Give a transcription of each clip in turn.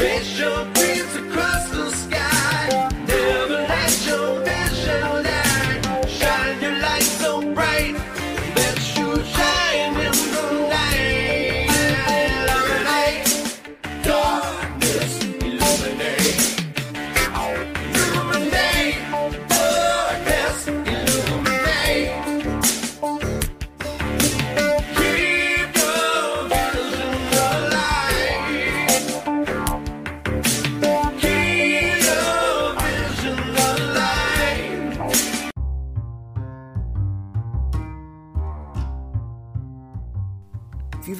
Raise your dreams across the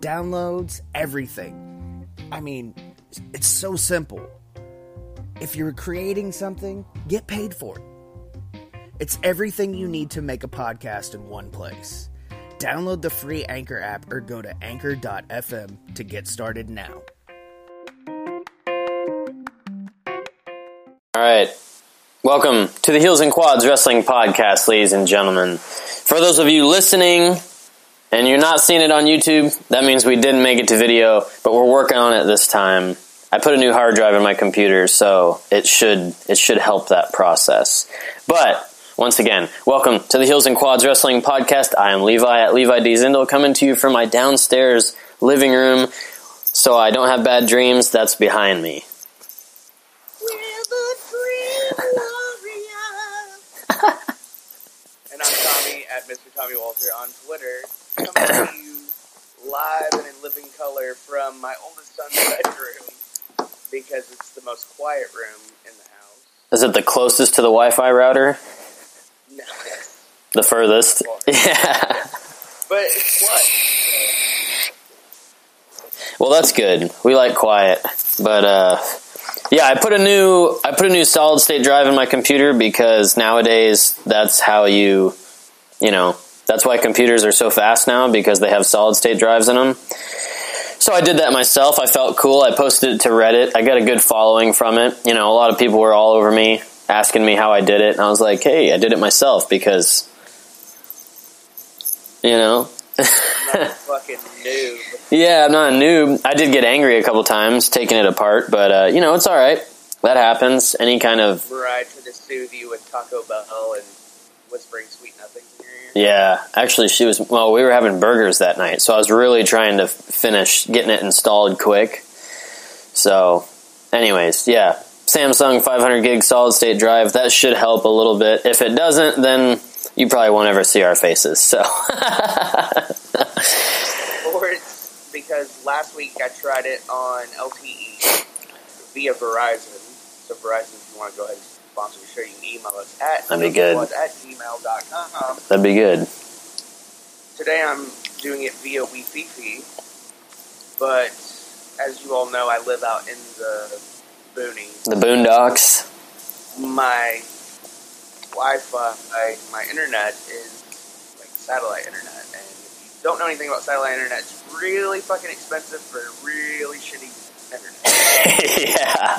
downloads, everything. I mean, it's so simple. If you're creating something, get paid for it. It's everything you need to make a podcast in one place. Download the free Anchor app or go to anchor.fm to get started now. All right. Welcome to the Heels and Quads Wrestling Podcast, ladies and gentlemen. For those of you listening and you're not seeing it on YouTube, that means we didn't make it to video, but we're working on it this time. I put a new hard drive in my computer, so it should it should help that process. But once again, welcome to the Heels and Quads Wrestling Podcast. I am Levi at Levi D Zindel, coming to you from my downstairs living room. So I don't have bad dreams. That's behind me. And I'm Tommy at Mr. Tommy Walter on Twitter, coming to you live and in living color from my oldest son's bedroom because it's the most quiet room in the house. Is it the closest to the Wi-Fi router? No, The furthest? Yeah. but it's what? Well, that's good. We like quiet, but uh, yeah, I put a new I put a new solid state drive in my computer because nowadays that's how you, you know, that's why computers are so fast now because they have solid state drives in them. So I did that myself. I felt cool. I posted it to Reddit. I got a good following from it. You know, a lot of people were all over me asking me how I did it, and I was like, "Hey, I did it myself because, you know." I'm not a fucking noob. Yeah, I'm not a noob. I did get angry a couple times taking it apart, but uh, you know it's all right. That happens. Any kind of try to soothe you with Taco Bell and whispering sweet nothings in your ear. Yeah. Actually, she was. Well, we were having burgers that night, so I was really trying to finish getting it installed quick. So, anyways, yeah. Samsung 500 gig solid state drive. That should help a little bit. If it doesn't, then you probably won't ever see our faces. So, Or it's because last week I tried it on LTE via Verizon. So Verizon, if you want to go ahead and sponsor show, you can email us at That'd be good. at gmail.com. that'd be good. Today I'm doing it via Wi-Fi, but as you all know, I live out in the boonies. The Boondocks. My Wi-Fi, my internet is like satellite internet, and if you don't know anything about satellite internet, it's really fucking expensive for really shitty internet. yeah.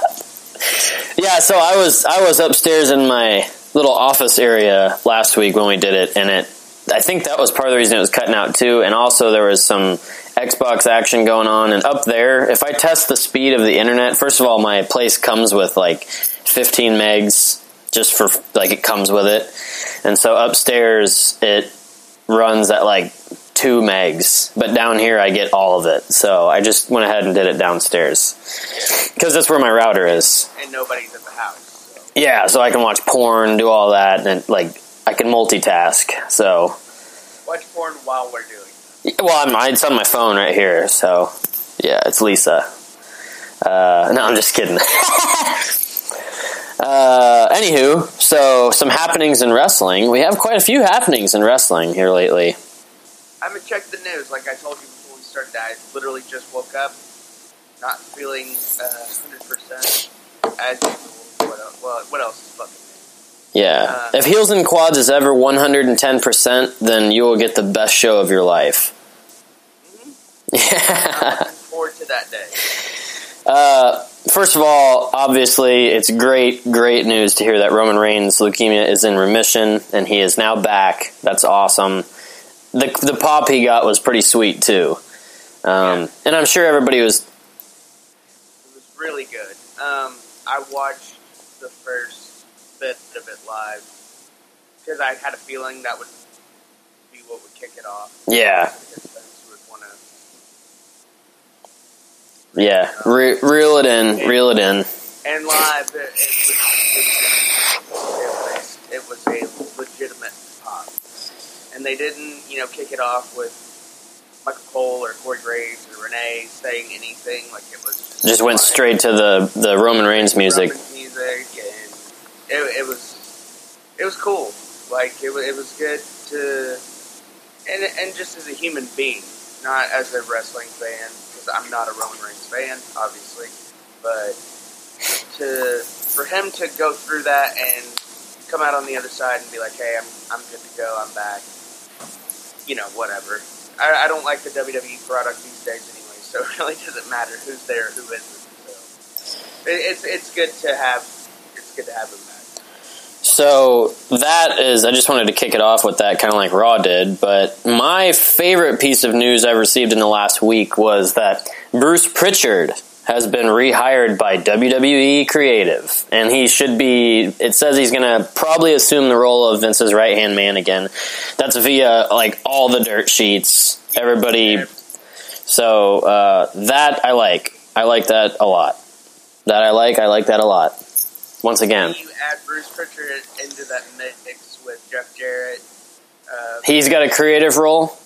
Yeah, so I was I was upstairs in my little office area last week when we did it, and it I think that was part of the reason it was cutting out too, and also there was some Xbox action going on, and up there, if I test the speed of the internet, first of all, my place comes with like 15 megs just for like it comes with it, and so upstairs it runs at like two megs, but down here I get all of it. So I just went ahead and did it downstairs because that's where my router is. and nobody's at the house. So. Yeah, so I can watch porn, do all that, and like I can multitask. So, Watch porn while we're doing. well, I'm, it's on my phone right here. So, yeah, it's Lisa. Uh, no, I'm just kidding. uh, anywho, so some happenings in wrestling. We have quite a few happenings in wrestling here lately. I haven't check the news. Like I told you before we started, I literally just woke up, not feeling hundred percent as usual. What else? Well, what else is fucking? Yeah. Uh, if Heels and Quads is ever 110%, then you will get the best show of your life. I'm Yeah. looking forward to that day. Uh, first of all, obviously, it's great, great news to hear that Roman Reigns' leukemia is in remission and he is now back. That's awesome. The the pop he got was pretty sweet too, um, and I'm sure everybody was. It was really good. Um, I watched the first bit of it live because I had a feeling that would be what would kick it off. Yeah, Because Vince would want to yeah. Re- reel it in, reel it in. And live, it, it, was, it, was, it was a legitimate. And they didn't, you know, kick it off with Michael Cole or Corey Graves or Renee saying anything. Like it was just, Just went straight to the the Roman Reigns music. Roman's music, and it, it was it was cool. Like it, it was good to, and and just as a human being, not as a wrestling fan, because I'm not a Roman Reigns fan, obviously, but to for him to go through that and come out on the other side and be like, hey, I'm I'm good to go, I'm back. You know, whatever. I, I don't like the WWE product these days anyway, so it really doesn't matter who's there, who isn't. So it, it's it's good to have it's good to have him back. So that is, I just wanted to kick it off with that, kind of like Raw did. But my favorite piece of news I've received in the last week was that Bruce Pritchard has been rehired by WWE Creative, and he should be. It says he's going to probably assume the role of Vince's right hand man again. That's via like all the dirt sheets. Everybody. So uh, that I like. I like that a lot. That I like. I like that a lot. Once again. You add Bruce Pritchard into that mix with Jeff Jarrett. Uh, He's got a creative role.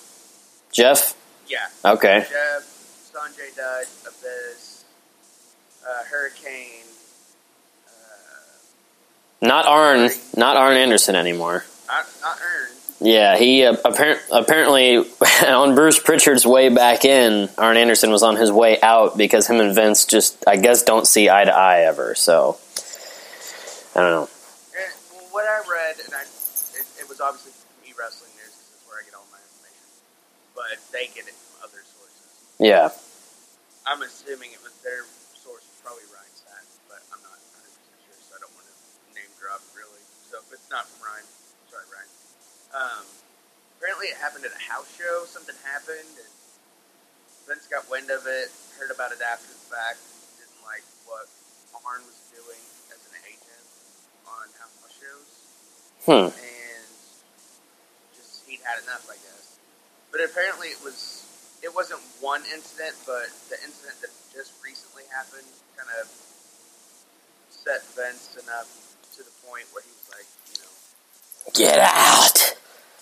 Jeff. yeah, Okay. Jeff, Sanjay Dutt, Hurricane. Uh, Not Arn. Not Arn Anderson anymore. not, not Earn. Yeah, he uh, apparent, apparently on Bruce Pritchard's way back in, Arn Anderson was on his way out because him and Vince just, I guess, don't see eye to eye ever. So I don't know. And, what I read, and I, it, it was obviously me wrestling news because that's where I get all my information. But they get it from other sources. Yeah, I'm assuming it was their source, was probably Ryan Sack, but I'm not 100 percent sure, so I don't want to name drop really. So if it's not from Ryan, sorry Ryan. Um, apparently it happened at a house show. Something happened, and Vince got wind of it, heard about it after the fact, didn't like what Arn was doing as an agent on house shows, Hmm. and just he'd had enough, I guess. But apparently it was it wasn't one incident, but the incident that just recently happened kind of set Vince enough to the point where he was like, you know, get out.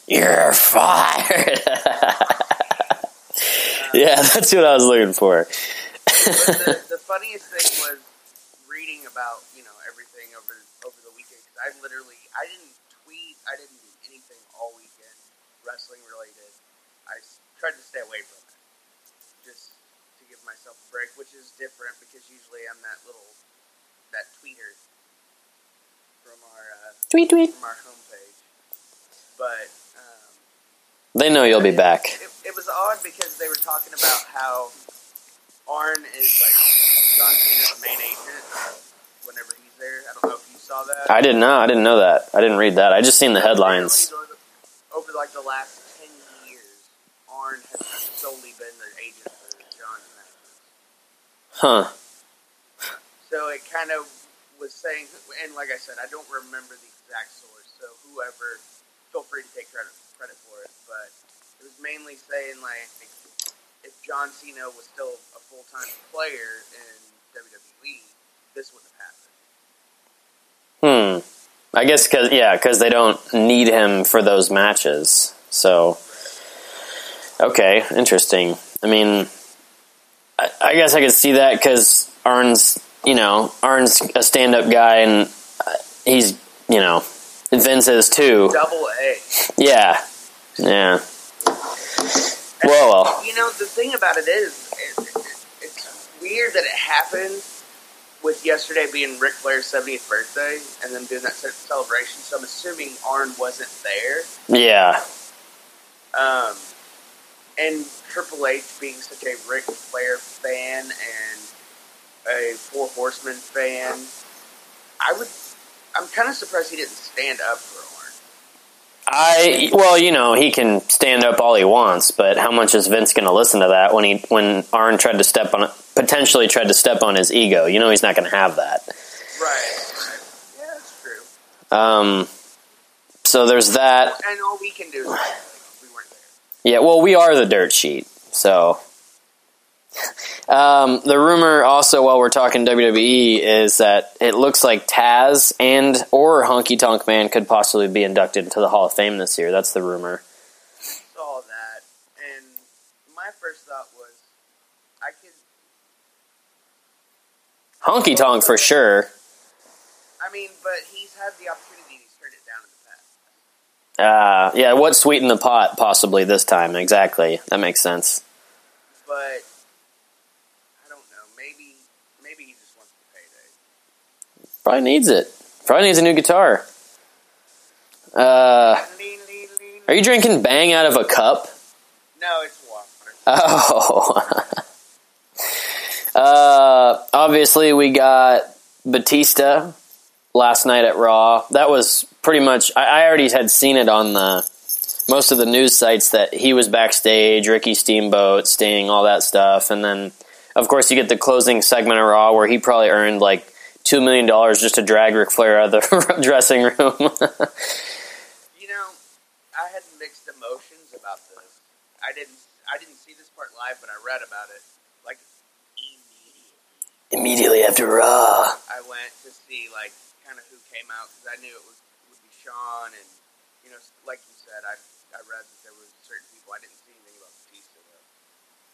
You're fired. yeah, that's what I was looking for. the, the funniest thing was reading about you know everything over over the weekend because I literally I didn't tweet I didn't do anything all weekend wrestling related. I tried to stay away from it just to give myself a break, which is different because usually I'm that little that tweeter from our uh, tweet tweet. from our homepage, but. They know you'll be back. it, it was odd because they were talking about how Arn is like John Cena's main agent whenever he's there I don't know if you saw that? I didn't know. I didn't know that. I didn't read that. I just seen the headlines. Over like the last ten years, Arn has solely been the agent for John matches. Huh. So it kind of was saying, and like I said, I don't remember the exact source. So whoever, feel free to take credit credit for it. But it was mainly saying like, if John Cena was still a full time player in WWE, this wouldn't have happened. Hmm. I guess because yeah, because they don't need him for those matches. So, okay, interesting. I mean, I, I guess I could see that because Arn's, you know, Arn's a stand-up guy, and uh, he's, you know, Vince is too. Double A. Yeah, yeah. Well, well. You know, the thing about it is, it, it, it's weird that it happened with yesterday being Ric Flair's 70th birthday and them doing that celebration. So I'm assuming Arn wasn't there. Yeah, Um, and Triple H being such a Ric Flair fan and a Four Horsemen fan, I would. I'm kind of surprised he didn't stand up for. I well, you know, he can stand up all he wants, but how much is Vince going to listen to that when he when Arn tried to step on potentially tried to step on his ego? You know, he's not going to have that. Right. Yeah, that's true. Um, so there's that. And all we can do is like, we weren't there. Yeah, well, we are the dirt sheet, so. Um, the rumor also, while we're talking WWE, is that it looks like Taz and or Honky Tonk Man could possibly be inducted into the Hall of Fame this year. That's the rumor. saw that, and my first thought was, I could. Honky Tonk for sure. I mean, but he's had the opportunity and he's turned it down in the past. Uh, yeah, what sweetened the pot possibly this time? Exactly. That makes sense. But I don't know. Maybe, maybe he just wants the payday. Probably needs it. Probably needs a new guitar. Uh, are you drinking Bang out of a cup? No, it's water. Oh. uh, obviously, we got Batista last night at Raw. That was pretty much. I, I already had seen it on the most of the news sites that he was backstage, Ricky Steamboat, Sting, all that stuff, and then of course you get the closing segment of Raw where he probably earned like two million dollars just to drag Ric Flair out of the dressing room. You know, I had mixed emotions about this. I didn't, I didn't see this part live, but I read about it. Like immediately, Immediately after Raw. I went to see like kind of who came out because I knew it was would be Shawn, and you know, like you said, I I read that there was certain people I didn't see anything about Batista though.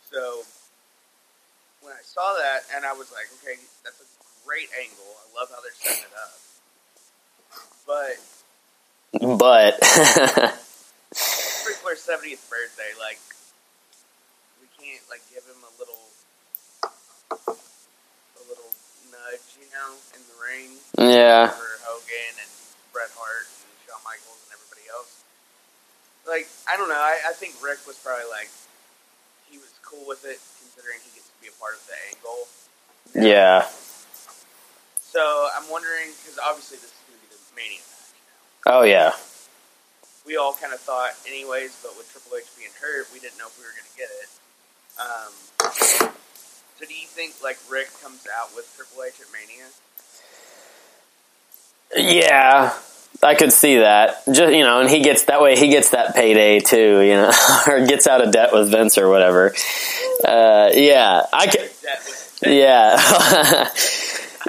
So when I saw that, and I was like, okay, that's a great angle. I love how they're setting it up. But But Flair's seventieth birthday, like we can't like give him a little a little nudge, you know, in the ring yeah, for Hogan and Bret Hart and Shawn Michaels and everybody else. Like, I don't know, I, I think Ric was probably like he was cool with it considering he gets to be a part of the angle. yeah. So I'm wondering because obviously this is gonna be the Mania match now. Oh yeah. we all kind of thought anyways, but with Triple H being hurt, we didn't know if we were going to get it. Um, so do you think like Ric comes out with Triple H at Mania? Yeah, I could see that. Just you know, and he gets that way. He gets that payday too, you know, or gets out of debt with Vince or whatever. Uh, yeah, I can. Yeah, I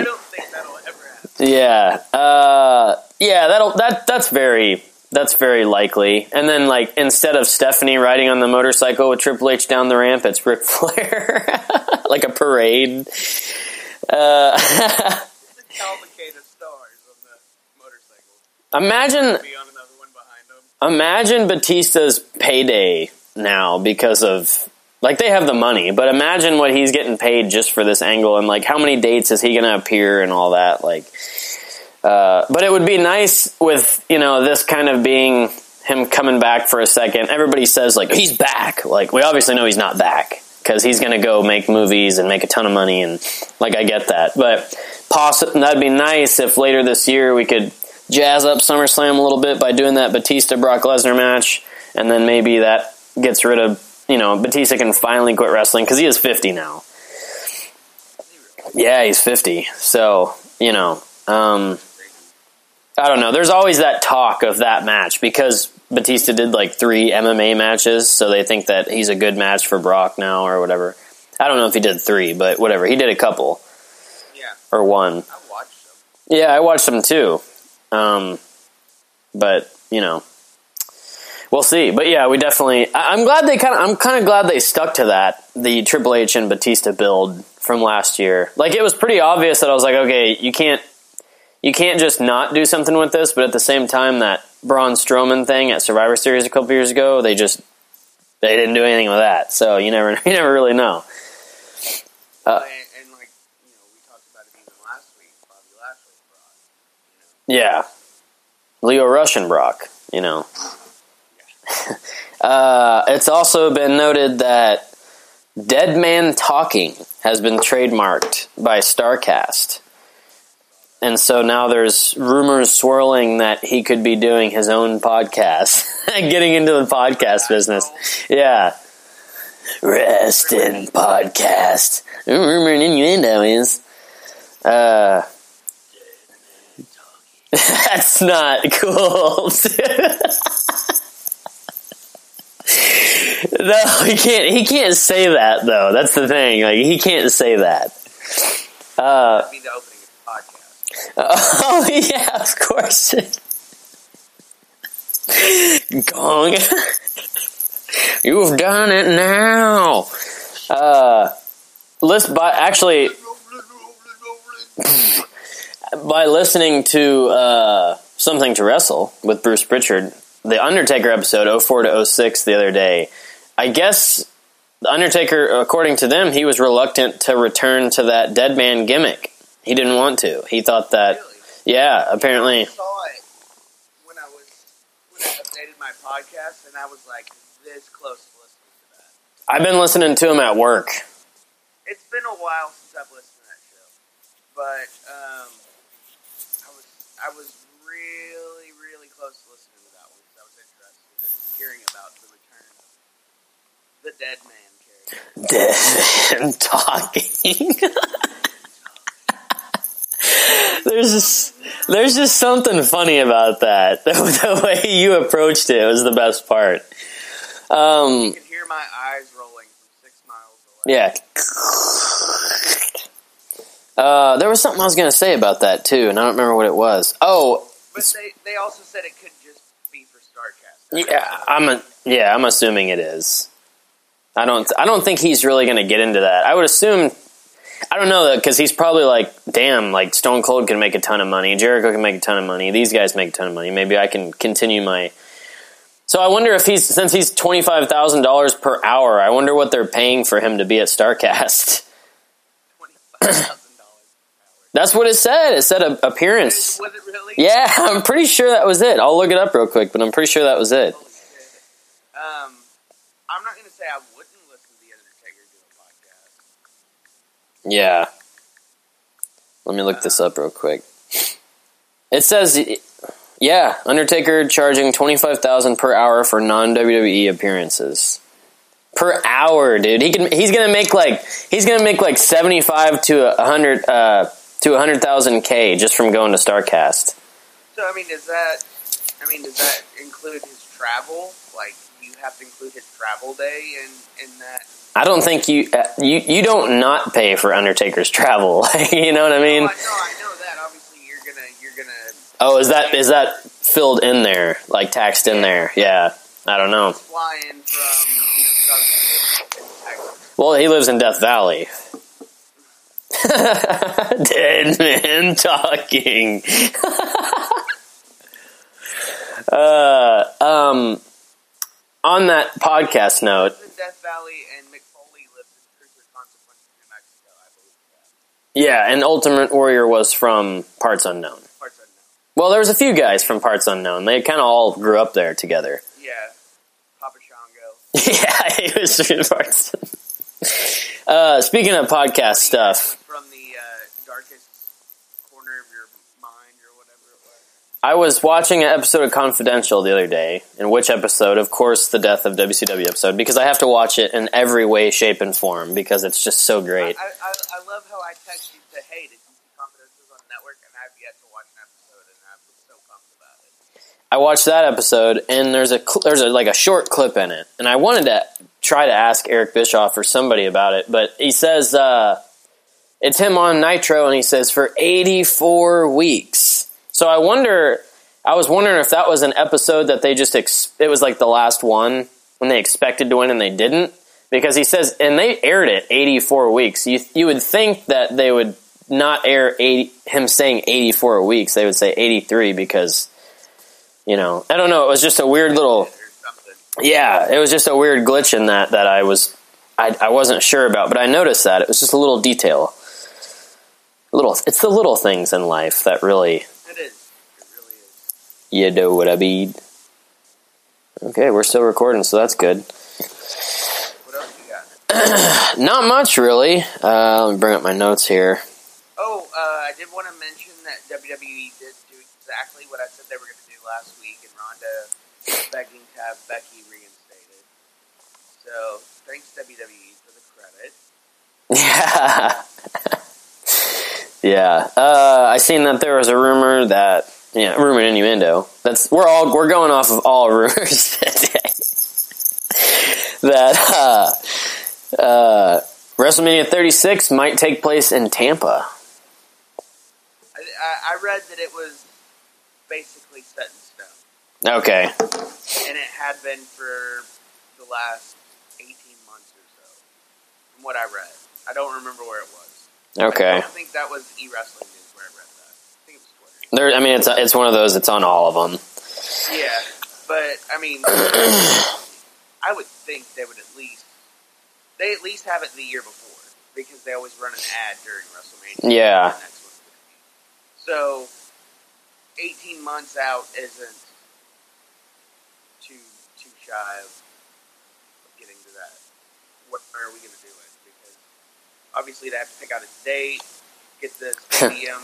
don't think that'll ever happen. Yeah, uh, yeah. That'll that that's very that's very likely. And then like instead of Stephanie riding on the motorcycle with Triple H down the ramp, it's Ric Flair, like a parade. Uh, imagine imagine Batista's payday now because of like they have the money, but imagine what he's getting paid just for this angle and like how many dates is he going to appear and all that like uh, but it would be nice with you know this kind of being him coming back for a second. Everybody says like he's back. Like we obviously know he's not back because he's going to go make movies and make a ton of money and like I get that. But Poss- that'd be nice if later this year we could jazz up SummerSlam a little bit by doing that Batista Brock Lesnar match, and then maybe that gets rid of you know Batista can finally quit wrestling because he is fifty now. Yeah, he's fifty. So you know, um, I don't know. There's always that talk of that match because Batista did like three MMA matches, so they think that he's a good match for Brock now or whatever. I don't know if he did three, but whatever. He did a couple Yeah, or one. I watched them. Yeah, I watched them too. Um, but you know, we'll see. But yeah, we definitely. I, I'm glad they kind of. I'm kind of glad they stuck to that. The Triple H and Batista build from last year. Like it was pretty obvious that I was like, okay, you can't. You can't just not do something with this, but at the same time, that Braun Strowman thing at Survivor Series a couple years ago, they just they didn't do anything with that. So you never you never really know. Uh, and, and like you know, we talked about it last week. Bobby Lashley brought. Yeah. Lio Rush and Brock, you know. uh, it's also been noted that Dead Man Talking has been trademarked by StarCast. And so now there's rumors swirling that he could be doing his own podcast, getting into the podcast business. Yeah. Rest in podcast. Rumor and innuendo is. Uh, that's not cool. No, he can't. He can't say that though. That's the thing. Like he can't say that. Uh, That'd be the opening of the podcast. oh yeah, of course. Gong. You've done it now. Uh, list by actually by listening to uh, something to wrestle with Bruce Pritchard, the Undertaker episode 04 to 06 the other day. I guess the Undertaker, according to them, he was reluctant to return to that dead man gimmick. He didn't want to. He thought that, Really? yeah, apparently, I saw it when I was when I updated my podcast, and I was like this close to listening to that. I've been listening to him at work. It's been a while since I've listened to that show, but um, I was I was really really close to listening to that one because I was interested in hearing about the return of the dead man. Dead and talking. there's just there's just something funny about that. The, the way you approached it was the best part. Um, You can hear my eyes rolling from six miles away. yeah. Uh, there was something I was going to say about that too, and I don't remember what it was. Oh, But they they also said it could just be for Starcast. yeah, I'm a, yeah, I'm assuming it is. I don't I don't think he's really going to get into that. I would assume I don't know because he's probably like, damn, like Stone Cold can make a ton of money, Jericho can make a ton of money, these guys make a ton of money. Maybe I can continue my. So I wonder if he's since he's twenty five thousand dollars per hour. I wonder what they're paying for him to be at Starcast. Twenty five thousand dollars. That's what it said. It said a, appearance. Was it really? Yeah, I'm pretty sure that was it. I'll look it up real quick, but I'm pretty sure that was it. Holy shit. Um, I'm not gonna say I wouldn't listen to the Undertaker do a podcast. Yeah. Let me look this up real quick. It says, yeah, Undertaker charging twenty five thousand per hour for non WWE appearances. Per hour, dude. He can. He's gonna make like he's gonna make like seventy five to hundred uh, to hundred thousand k just from going to Starcast. So I mean, does that? I mean, does that include his travel? Like, you have to include his travel day in in that. I don't think you uh, you you don't not pay for Undertaker's travel. you know what I mean? no, I, no, I know that. Obviously, you're gonna you're gonna Oh, is that is that filled in there, like taxed in there? Yeah, I don't know. fly in from you know, Southern Texas. Well, he lives in Death Valley. Dead man talking. uh, um, on that podcast note, Death Valley, and Mick Foley lives in Truth or Consequences, New Mexico. I believe that. Yeah, and Ultimate Warrior was from Parts Unknown. Parts unknown. Well, there was a few guys from Parts Unknown. They kind of all grew up there together. Yeah, Papa Shango. yeah, he was from Parts. Uh, speaking of podcast stuff, From the uh, darkest I was watching an episode of Confidential the other day. In which episode? Of course, the death of WCW episode because I have to watch it in every way, shape, and form because it's just so great. I, I, I love text you to, hey, did you see on network? And I've yet to watch an episode, and I'm so pumped about it. I watched that episode, and there's a cl- there's a, like a short clip in it, and I wanted to try to ask Eric Bischoff or somebody about it, but he says uh, it's him on Nitro, and he says for 84 weeks. So I wonder, I was wondering if that was an episode that they just ex- it was like the last one when they expected to win and they didn't, because he says and they aired it 84 weeks. You you would think that they would not air 80, him saying 84 weeks; they would say 83 because. You know, I don't know. It was just a weird little yeah, it was just a weird glitch in that that I was I, I wasn't sure about, but I noticed that it was just a little detail. Little, it's the little things in life that really It is. It really is. you know what I mean. Okay, we're still recording, so that's good. What else you got? Not much, really. Uh, let me bring up my notes here. Oh, uh, I did want to mention that WWE did do exactly what I said they were going to do last week, and Ronda begging to have Becky reinstated. So, thanks WWE for the credit. Yeah, yeah. Uh, I seen that there was a rumor that yeah, rumor and innuendo. That's we're all we're going off of all rumors today. that uh, uh, WrestleMania 36 might take place in Tampa. I, I, I read that it was basically set in stone, Okay, and it had been for the last 18 months or so, from what I read. I don't remember where it was. I okay. don't think that was e-wrestling news where I read that. I think it was Twitter. There, I mean, it's it's one of those. It's on all of them. Yeah, but I mean, I would think they would at least they at least have it the year before because they always run an ad during WrestleMania. Yeah. The next one's gonna be. So, eighteen months out isn't too too shy of getting to that. What are we going to do it? Because obviously they have to pick out a date, get the stadium,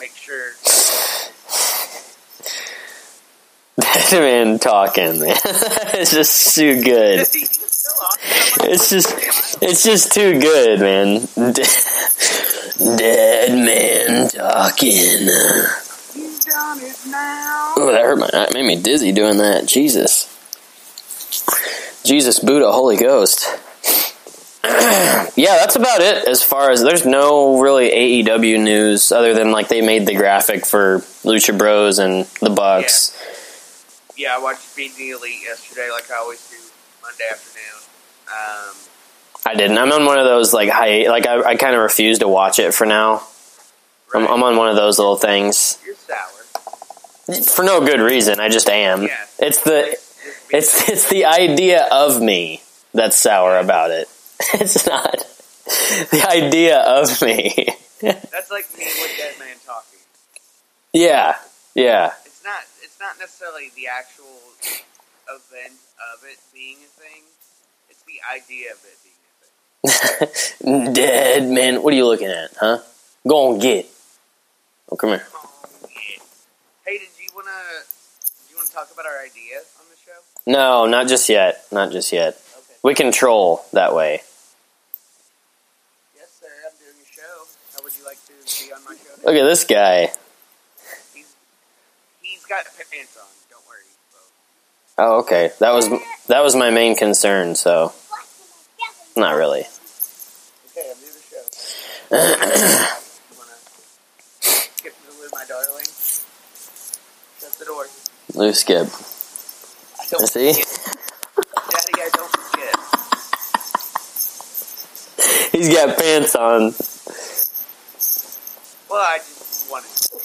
make sure. That man talking, man. it's just too good. It's just, it's just too good, man. Dead man talking. Oh, that hurt my. That made me dizzy doing that. Jesus. Jesus, Buddha, Holy Ghost. yeah, that's about it. As far as there's no really AEW news other than like they made the graphic for Lucha Bros and the Bucks. Yeah, I watched Being the Elite yesterday, like I always do Monday afternoon. Um, I didn't. I'm on one of those like high. Like I, I kind of refuse to watch it for now. I'm. I'm on one of those little things You're sour. for no good reason. I just am. Yeah. It's the it's it's the idea of me that's sour about it. It's not the idea of me. That's like me with Dead Man talking. yeah, yeah, It's not. It's not necessarily the actual event of it being a thing. It's the idea of it being a thing. dead man. What are you looking at, huh? Go on, get. Oh, come here. Hey, did you wanna? Did you wanna talk about our idea on the show? No, not just yet. Not just yet. Okay. We control that way. Yes, sir. I'm doing a show. How would you like to be on my show? Look at this guy. He's he's got pants on. Don't worry, folks. Oh, okay. That was that was my main concern. So, not really. Okay, I'm doing the show. wanna skip to the loo, my darling? Shut the door. Loose skip. I don't See? Daddy, I don't forget. He's got pants on. Well, I just wanted to.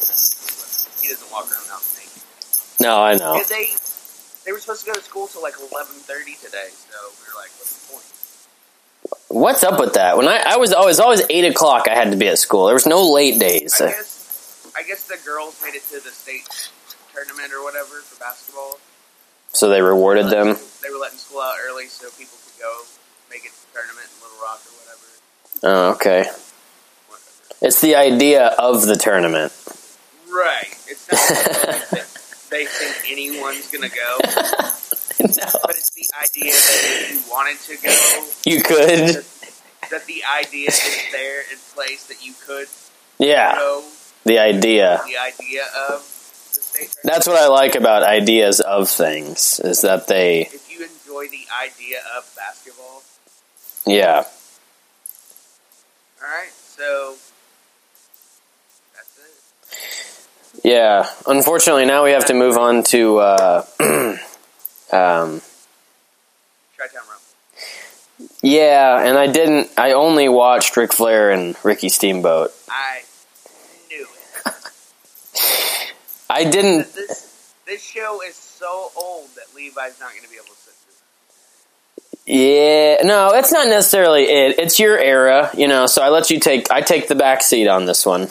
He doesn't walk around out naked. No, I know. They they were supposed to go to school till like eleven thirty today, so we were like, "What's the point?" What's up with that? When I, I was oh, always always eight o'clock, I had to be at school. There was no late days. I guess I guess the girls made it to the state tournament or whatever for basketball. So they rewarded them. They were letting school out early so people could go make it to the tournament in Little Rock or whatever. Oh, okay. Whatever. It's the idea of the tournament. Right. It's not they think anyone's gonna go, no, but it's the idea that if you wanted to go, you could. that, that the idea is there in place that you could Yeah, go. the idea. The idea of the state. That's what I like about ideas of things is that they, If you enjoy the idea of basketball, yeah. all right. So that's it. Yeah, unfortunately, now we have to move on to uh, um, Chi-Town Rumble. yeah, and I didn't. I only watched Ric Flair and Ricky Steamboat. I knew it. I didn't. This this show is so old that Levi's not going to be able to sit through. Yeah, no, it's not necessarily it. It's your era, you know. So I let you take. I take the back seat on this one.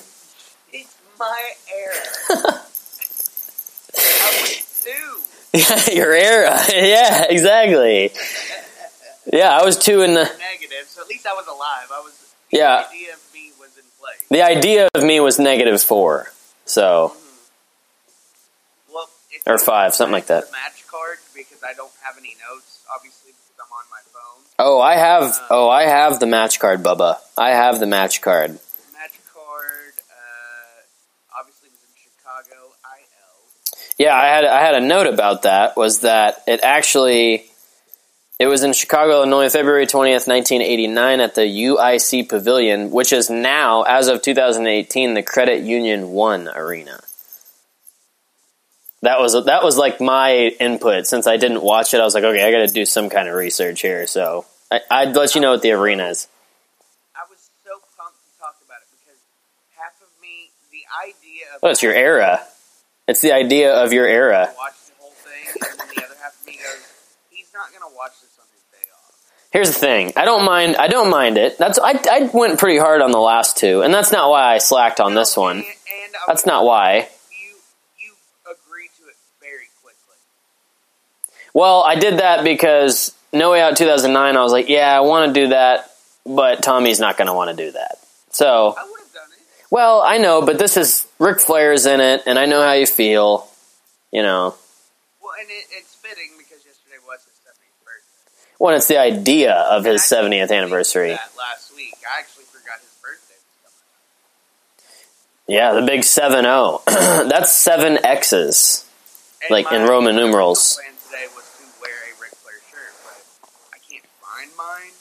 It's my era. I was two. Yeah, your era. Yeah, exactly. Yeah, I was two in the. Negative, so at least I was alive. I was. Yeah the Yeah. idea of me was in play. The idea of me was negative four. So mm-hmm. Well, Or five, something like that. Match card because I don't have any notes, obviously because I'm on my phone. Oh, I have. Uh, oh, I have the match card, Bubba. I have the. Match card, uh, obviously was in Chicago, IL. Yeah, I had. I had a note about that. Was that it actually? It was in Chicago, Illinois, February twentieth, nineteen eighty nine, at the UIC Pavilion, which is now, as of two thousand eighteen, the Credit Union One Arena. That was that was like my input since I didn't watch it. I was like, okay, I got to do some kind of research here. So I, I'd let you know what the arena is. I was so pumped to talk about it because half of me, the idea of. Well, it's your era. It's the idea of your era. Watch the whole thing, and then the other half of me goes, he's not going to watch this on his day off. Here's the thing. I don't mind. I don't mind it. That's I. I went pretty hard on the last two, and that's not why I slacked on this one. And, and That's not why. You, you agreed to it very quickly. Well, I did that because No Way Out 2009. I was like, yeah, I want to do that, but Tommy's not going to want to do that. So, I would have done it. Well, I know, but this is Ric Flair's in it, and I know how you feel. You know, Well, and it, it's fitting because yesterday was his 70th birthday. when it's the idea of his I 70th anniversary. Last week, I actually forgot his birthday. Yeah, the big 7 0. That's seven X's. And Like in Roman numerals. plan today was to wear a Ric Flair shirt, but I can't find mine.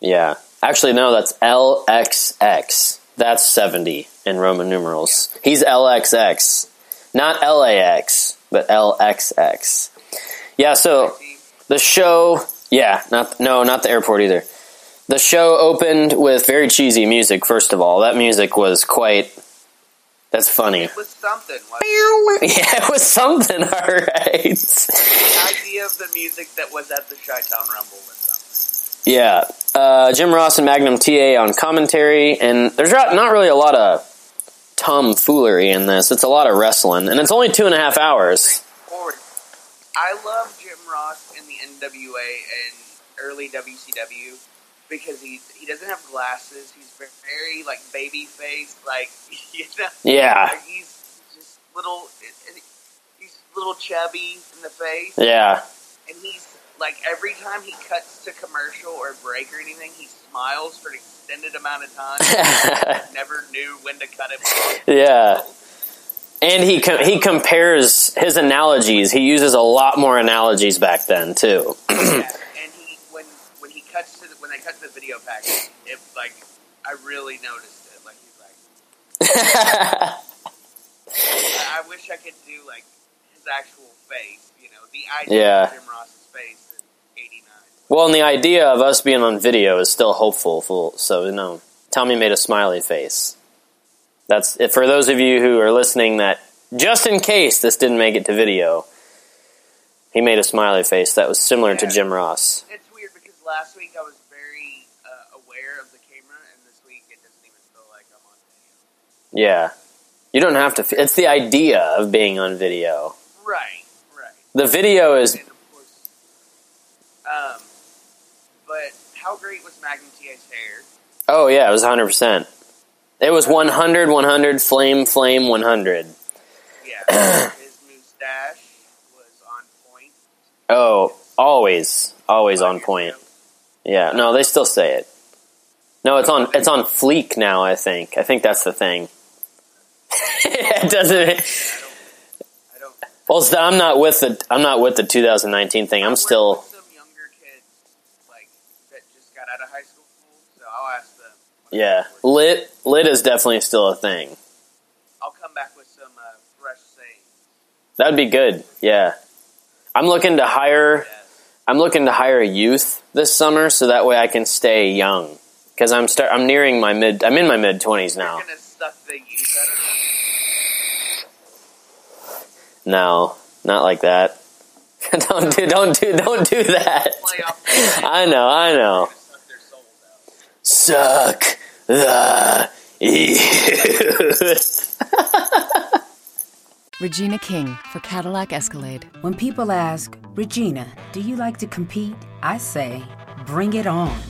Yeah. Actually, no, that's LXX. That's 70 in Roman numerals. He's LXX. Not LAX, but LXX. Yeah, so the show, yeah, not no, not the airport either. The show opened with very cheesy music first of all. That music was quite that's funny. it was something. Wasn't it? Yeah, it was something, all right. The idea of the music that was at the Chi-Town Rumble was something. Yeah, uh, Jim Ross and Magnum TA on commentary, and there's not really a lot of tomfoolery in this. It's a lot of wrestling, and it's only two and a half hours. I love Jim Ross in the NWA and early WCW because he he doesn't have glasses. He's very like baby face, like you know. Yeah, Like he's just little. He's little chubby in the face, yeah, and he's like every time he cuts to commercial or break or anything, he smiles for an extended amount of time. Never knew when to cut off. yeah. And he com- he compares his analogies. He uses a lot more analogies back then too. yeah. And he when when he cuts to the, when they cut to the video package, it like I really noticed it. Like he's like, I, wish I could do like his actual face. You know, the idea Yeah. of Jim '89. Well, and the idea of us being on video is still hopeful. So you know, Tommy made a smiley face. That's for those of you who are listening. That just in case this didn't make it to video, he made a smiley face that was similar to Jim Ross. It's weird because last week I was very uh, aware of the camera, and this week it doesn't even feel like I'm on video. Yeah, you don't have to. f- It's the idea of being on video. Right, right. The video is And of course, um, but how great was Magnum TA's hair? Oh yeah, it was 100%. It was 100 100 flame flame 100. Yeah, his mustache was on point. Oh, always, always on point. Yeah, no, they still say it. No, it's on it's on fleek now. I think. I think that's the thing. it doesn't. I don't. Well, I'm not with the I'm not with the 2019 thing. I'm still. with some younger kids like that just got out of high school, so I'll ask them. when I Yeah, get to work. lit lit is definitely still a thing. I'll come back with some uh, fresh sayings. That'd be good. Yeah, I'm looking to hire. I'm looking to hire a youth this summer, so that way I can stay young. Because I'm start. I'm nearing my mid. I'm in my mid 20s now. Suck the youth out of them. No, not like that. don't do. Don't do. Don't do that. I know. I know. Suck their souls out. Suck the youth. Regina King for Cadillac Escalade. When people ask, Regina, do you like to compete? I say, bring it on.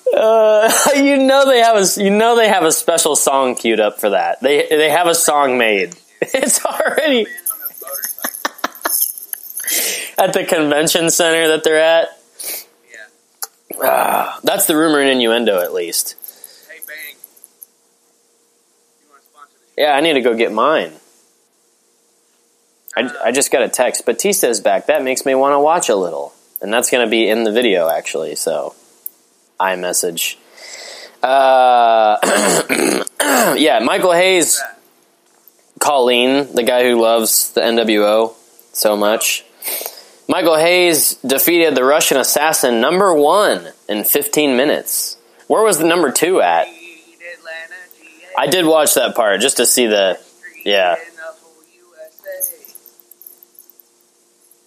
uh, you know they have a you know they have a special song queued up for that. They they have a song made. It's already Man on a motorcycle. at the convention center that they're at. Yeah. Ah, that's the rumor and innuendo, at least. Hey, Bang. You want to sponsor the show? Yeah, I need to go get mine. I, I just got a text. Batista's back. That makes me want to watch a little. And that's going to be in the video, actually. So, iMessage. Uh, yeah, Michael Hayes, Colleen, the guy who loves the NWO so much. Michael Hayes defeated the Russian assassin number one in 15 minutes. Where was the number two at? I did watch that part just to see the. Yeah.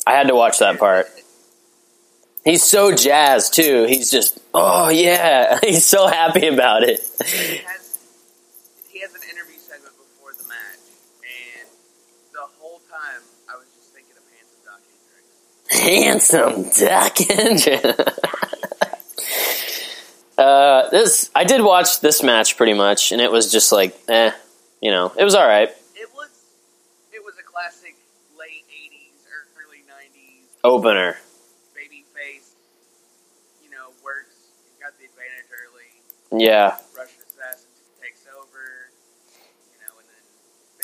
I had to watch that part. He's so jazzed too. He's just, oh yeah, he's so happy about it. He has, he has an interview segment before the match, and the whole time I was just thinking of Handsome Doc Hendricks. Handsome Duck Engine. uh, this I did watch this match pretty much, and it was just like, eh, you know, it was all right. It was, it was a classic late '80s or early '90s Opener, baby face. You know, works. Got the advantage early. yeah. Russian assassin takes over. You know, and then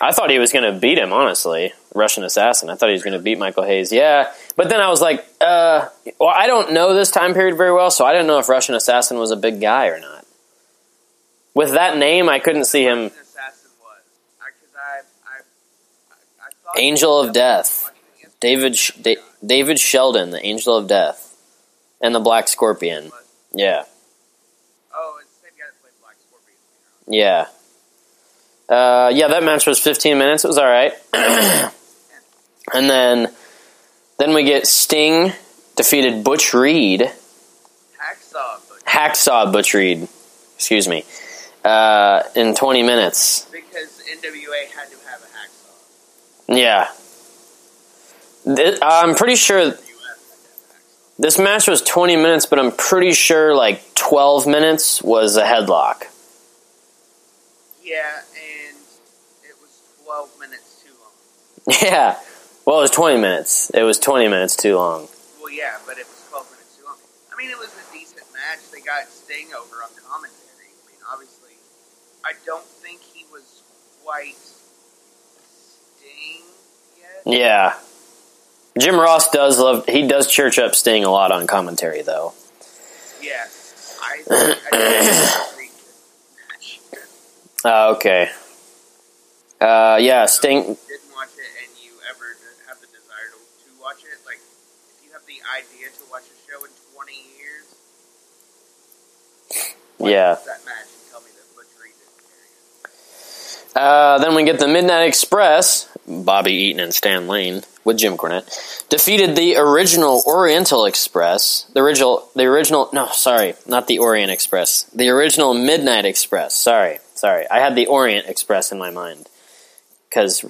I thought he was going to beat him, honestly. Russian assassin. I thought he was going to beat Michael Hayes. Yeah, but then I was like, uh, well, I don't know this time period very well, so I didn't know if Russian assassin was a big guy or not. With that name, I couldn't see him. Assassin was. I, I, I, I Angel of Death. David Sh- da- David Sheldon, the Angel of Death, and the Black Scorpion. Yeah, Oh, it's the same guy that played Black Scorpion later on. Yeah, uh, yeah. That match was 15 minutes. It was all right. and then, then we get Sting defeated Butch Reed. Hacksaw, but Hacksaw Butch Reed, excuse me, uh, in 20 minutes. because NWA had to have a hacksaw. Yeah. Th- I'm pretty sure US had to have a hacksaw. this match was 20 minutes, but I'm pretty sure like 12 minutes was a headlock. Yeah, and it was 12 minutes too long. Yeah. Well, it was 20 minutes. It was 20 minutes too long. Well, yeah, but it was 12 minutes too long. I mean, it was a decent match. They got Sting over on commentary. I mean, obviously, I don't think he was quite Sting yet. Yeah. Jim Ross does love. He does church up Sting a lot on commentary, though. Yeah, I, I didn't read the match. Uh, okay. Uh, yeah, Sting. didn't watch it and you ever have the desire to, to watch it, like if you have the idea to watch a show in 20 years, Yeah. that match and tell me that didn't carry it. Uh, then we get the Midnight Express. Bobby Eaton and Stan Lane with Jim Cornette defeated the original Oriental Express. The original, the original. No, sorry, not the Orient Express. The original Midnight Express. Sorry, sorry. I had the Orient Express in my mind because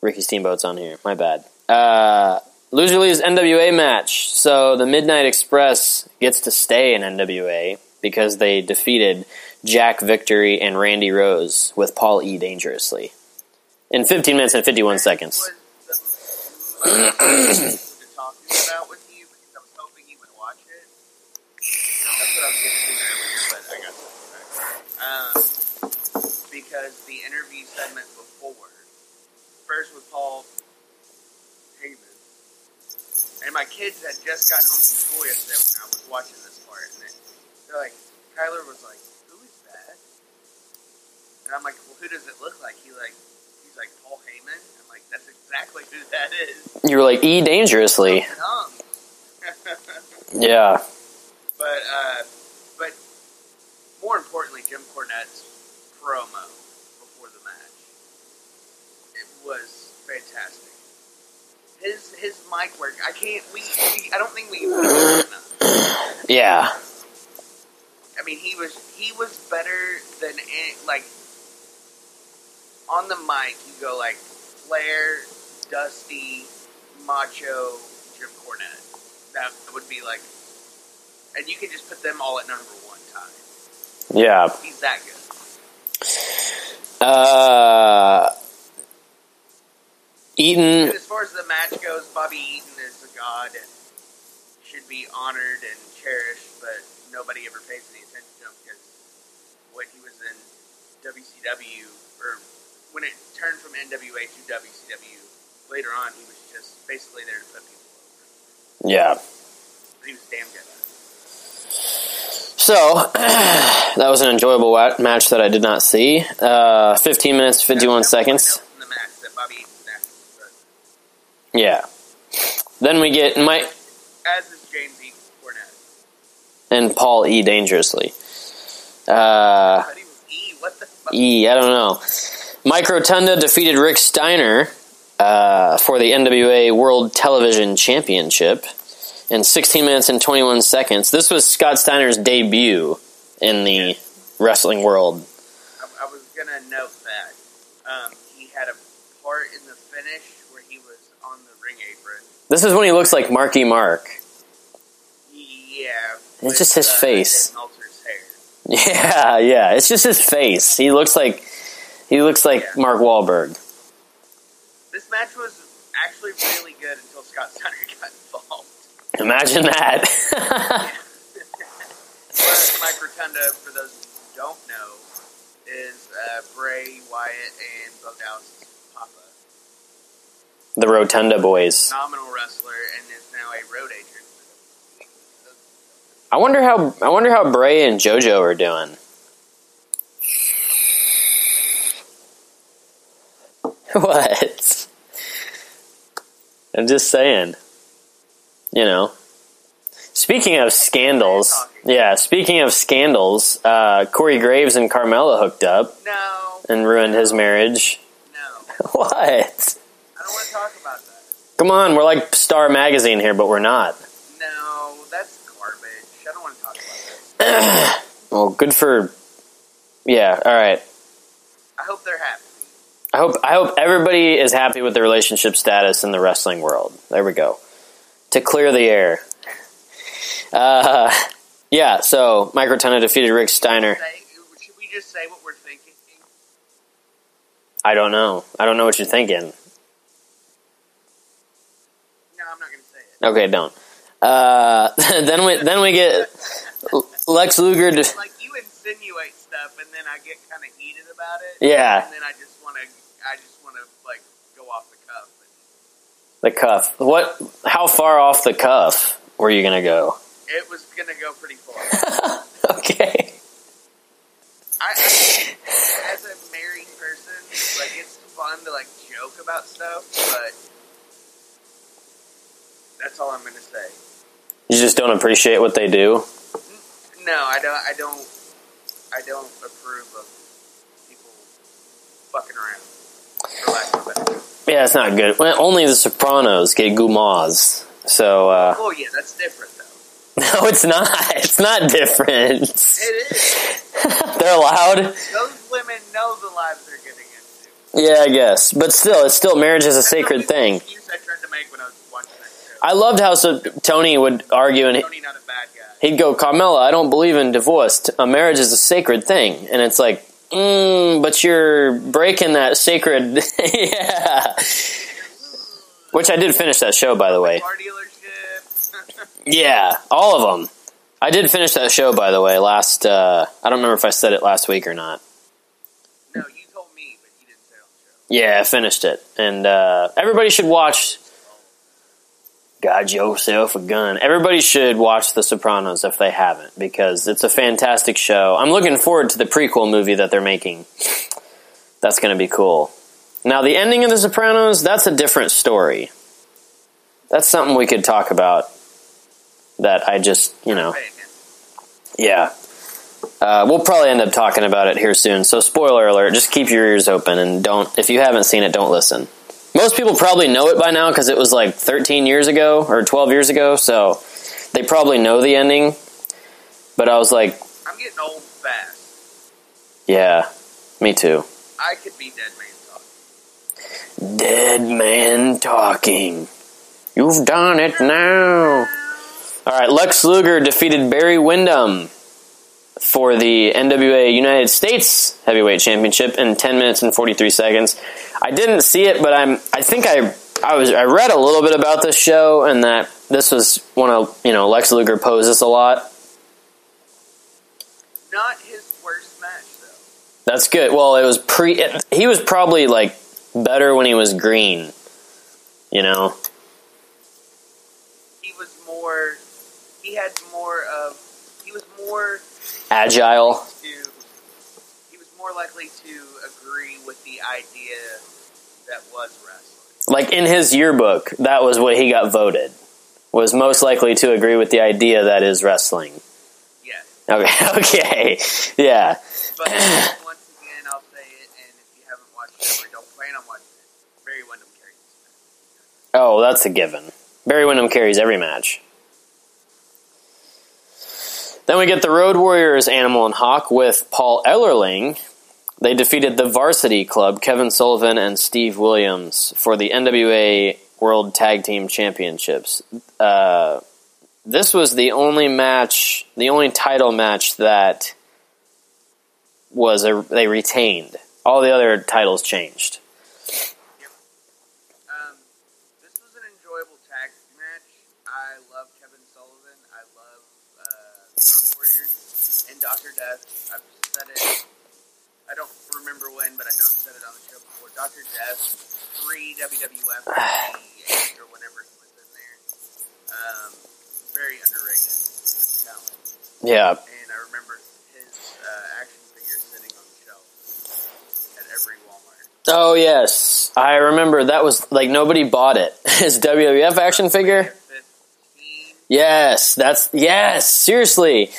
Ricky Steamboat's on here. My bad. Uh, loser leaves NWA match. So the Midnight Express gets to stay in NWA because they defeated Jack Victory and Randy Rose with Paul E. Dangerously in 15 minutes and 51 seconds. Was the most to talk about with you because I was hoping you would watch it. That's what I was getting to earlier, but I got sidetracked. Um, because the interview segment before, first with Paul Heyman, and my kids had just gotten home from school yesterday when I was watching this part, and they- they're like, Kyler was like, "Who is that?" And I'm like, "Well, who does it look like?" He like, he's like Paul Heyman. I'm like, "That's exactly who that is." You were like E. Dangerously. Yeah. But uh, but more importantly, Jim Cornette's promo before the match it was fantastic. His his mic work, I can't. We, we I don't think we even put enough. Yeah. I mean, he was he was better than any, like on the mic. You go like Flair, Dusty, Macho, Jim Cornette. That would be like, and you can just put them all at number one time. Yeah. He's that good. Uh, Eaton. As far as the match goes, Bobby Eaton is a god and should be honored and cherished, but nobody ever pays any attention to him because when he was in WCW, or when it turned from NWA to WCW, later on he was just basically there to put people over. Yeah. But he was damn good at it. So that was an enjoyable match that I did not see. Uh, 15 minutes, 51 That's one seconds. note from the match that Bobby Eaton's national president, Yeah. Then we get Mike as is James Eaton Cornette. and Paul E. Dangerously. Uh, But he was E. What the fuck? E. I don't know. Mike Rotunda defeated Rick Steiner uh, for the NWA World Television Championship in 16 minutes and 21 seconds. This was Scott Steiner's debut in the wrestling world. I, I was gonna note that um, he had a part in the finish where he was on the ring apron. This is when he looks like Marky Mark. Yeah, It's just his uh, face. Dave Meltzer's hair. Yeah, yeah. It's just his face. He looks like he looks like Yeah. Mark Wahlberg. This match was actually really good until Scott Steiner got involved. Imagine that. Mike Rotunda, for those who don't know, is uh, Bray Wyatt and Bo papa. The Rotunda Boys. Phenomenal wrestler and is now a road agent. I wonder how I wonder how Bray and JoJo are doing. What? I'm just saying. You know. Speaking of scandals, yeah. Speaking of scandals, uh, Corey Graves and Carmella hooked up No, and ruined his marriage. no, What? I don't want to talk about that. Come on, we're like Star Magazine here, but we're not. No, that's garbage. I don't want to talk about that. Well, good for. Yeah. All right. I hope they're happy. I hope I hope everybody is happy with the relationship status in the wrestling world. There we go. To clear the air. Uh, yeah. So Mike Rotunda defeated Rick Steiner. Should we just say what we're thinking? I don't know. I don't know what you're thinking. No, I'm not going to say it. Okay, don't. Uh, then we then we get Lex Luger. De- Like you insinuate stuff, and then I get kind of heated about it. Yeah. And then I just want to, I just want to like go off the cuff. The cuff. What? How far off the cuff were you gonna go? It was gonna go pretty far. Okay. I, I, as a married person, like it's fun to like joke about stuff, but that's all I'm gonna say. You just don't appreciate what they do. No, I don't. I don't. I don't approve of people fucking around. For lack of a better. term. Yeah, it's not good. Well, only the Sopranos get gumas. So, uh, Oh yeah, that's different though. no, it's not. It's not different. It is. They're allowed. Those women know the lives they're getting into. Yeah, I guess. But still, it's still marriage is a That's sacred thing I tried to make when I was watching that show. I loved how so Tony would argue and Tony not a bad guy. he'd go, Carmela, I don't believe in divorce. A marriage is a sacred thing. And it's like, mm, but you're breaking that sacred. yeah. Which I did finish that show, by the way. Car dealership. Yeah, all of them. I did finish that show, by the way, last, uh, I don't remember if I said it last week or not. no, you told me, but you didn't say it on the show. Yeah, I finished it. And, uh, everybody should watch Got Yourself a Gun. Everybody should watch The Sopranos if they haven't, because it's a fantastic show. I'm looking forward to the prequel movie that they're making. That's going to be cool. Now, the ending of The Sopranos, that's a different story. That's something we could talk about that I just, you know. Yeah. Uh, we'll probably end up talking about it here soon. So, spoiler alert, just keep your ears open and don't, if you haven't seen it, don't listen. Most people probably know it by now because it was like 13 years ago or 12 years ago, so they probably know the ending. But I was like, I'm getting old fast. yeah, me too. I could be dead man talking. Dead man talking. You've done it now. All right, Lex Luger defeated Barry Windham for the NWA United States Heavyweight Championship in 10 minutes and 43 seconds. I didn't see it, but I'm I think I I was I read a little bit about this show and that this was one of, you know, Lex Luger poses a lot. Not his worst match though. That's good. Well, it was pre he was probably like better when he was green. You know. He was more. He had more of. He was more Agile. to. He was more likely to agree with the idea that was wrestling. like in his yearbook, that was what he got voted. Was most likely to agree with the idea that is wrestling. Yes, Okay, okay, yeah, but once again, I'll say it, and if you haven't watched it or don't plan on watching it, Barry Windham carries. Oh, that's a given. Barry Windham carries every match. Then we get the Road Warriors, Animal and Hawk, with Paul Ellerling. They defeated the Varsity Club, Kevin Sullivan and Steve Williams, for the NWA World Tag Team Championships. Uh, this was the only match, the only title match that was a, they retained. All the other titles changed. Um, this was an enjoyable tag match. I love Kevin Sullivan. I love uh, Road Warriors and Doctor Death. I've said it. I don't remember when, but I know I've said it on the show before. Doctor Death, pre WWF or whenever he was in there. Um, very underrated talent, Yeah, and I remember his uh, action figure sitting on the shelf at every Walmart. Oh yes, I remember that was like nobody bought it. His WWF action figure. Yes, that's yes. Seriously,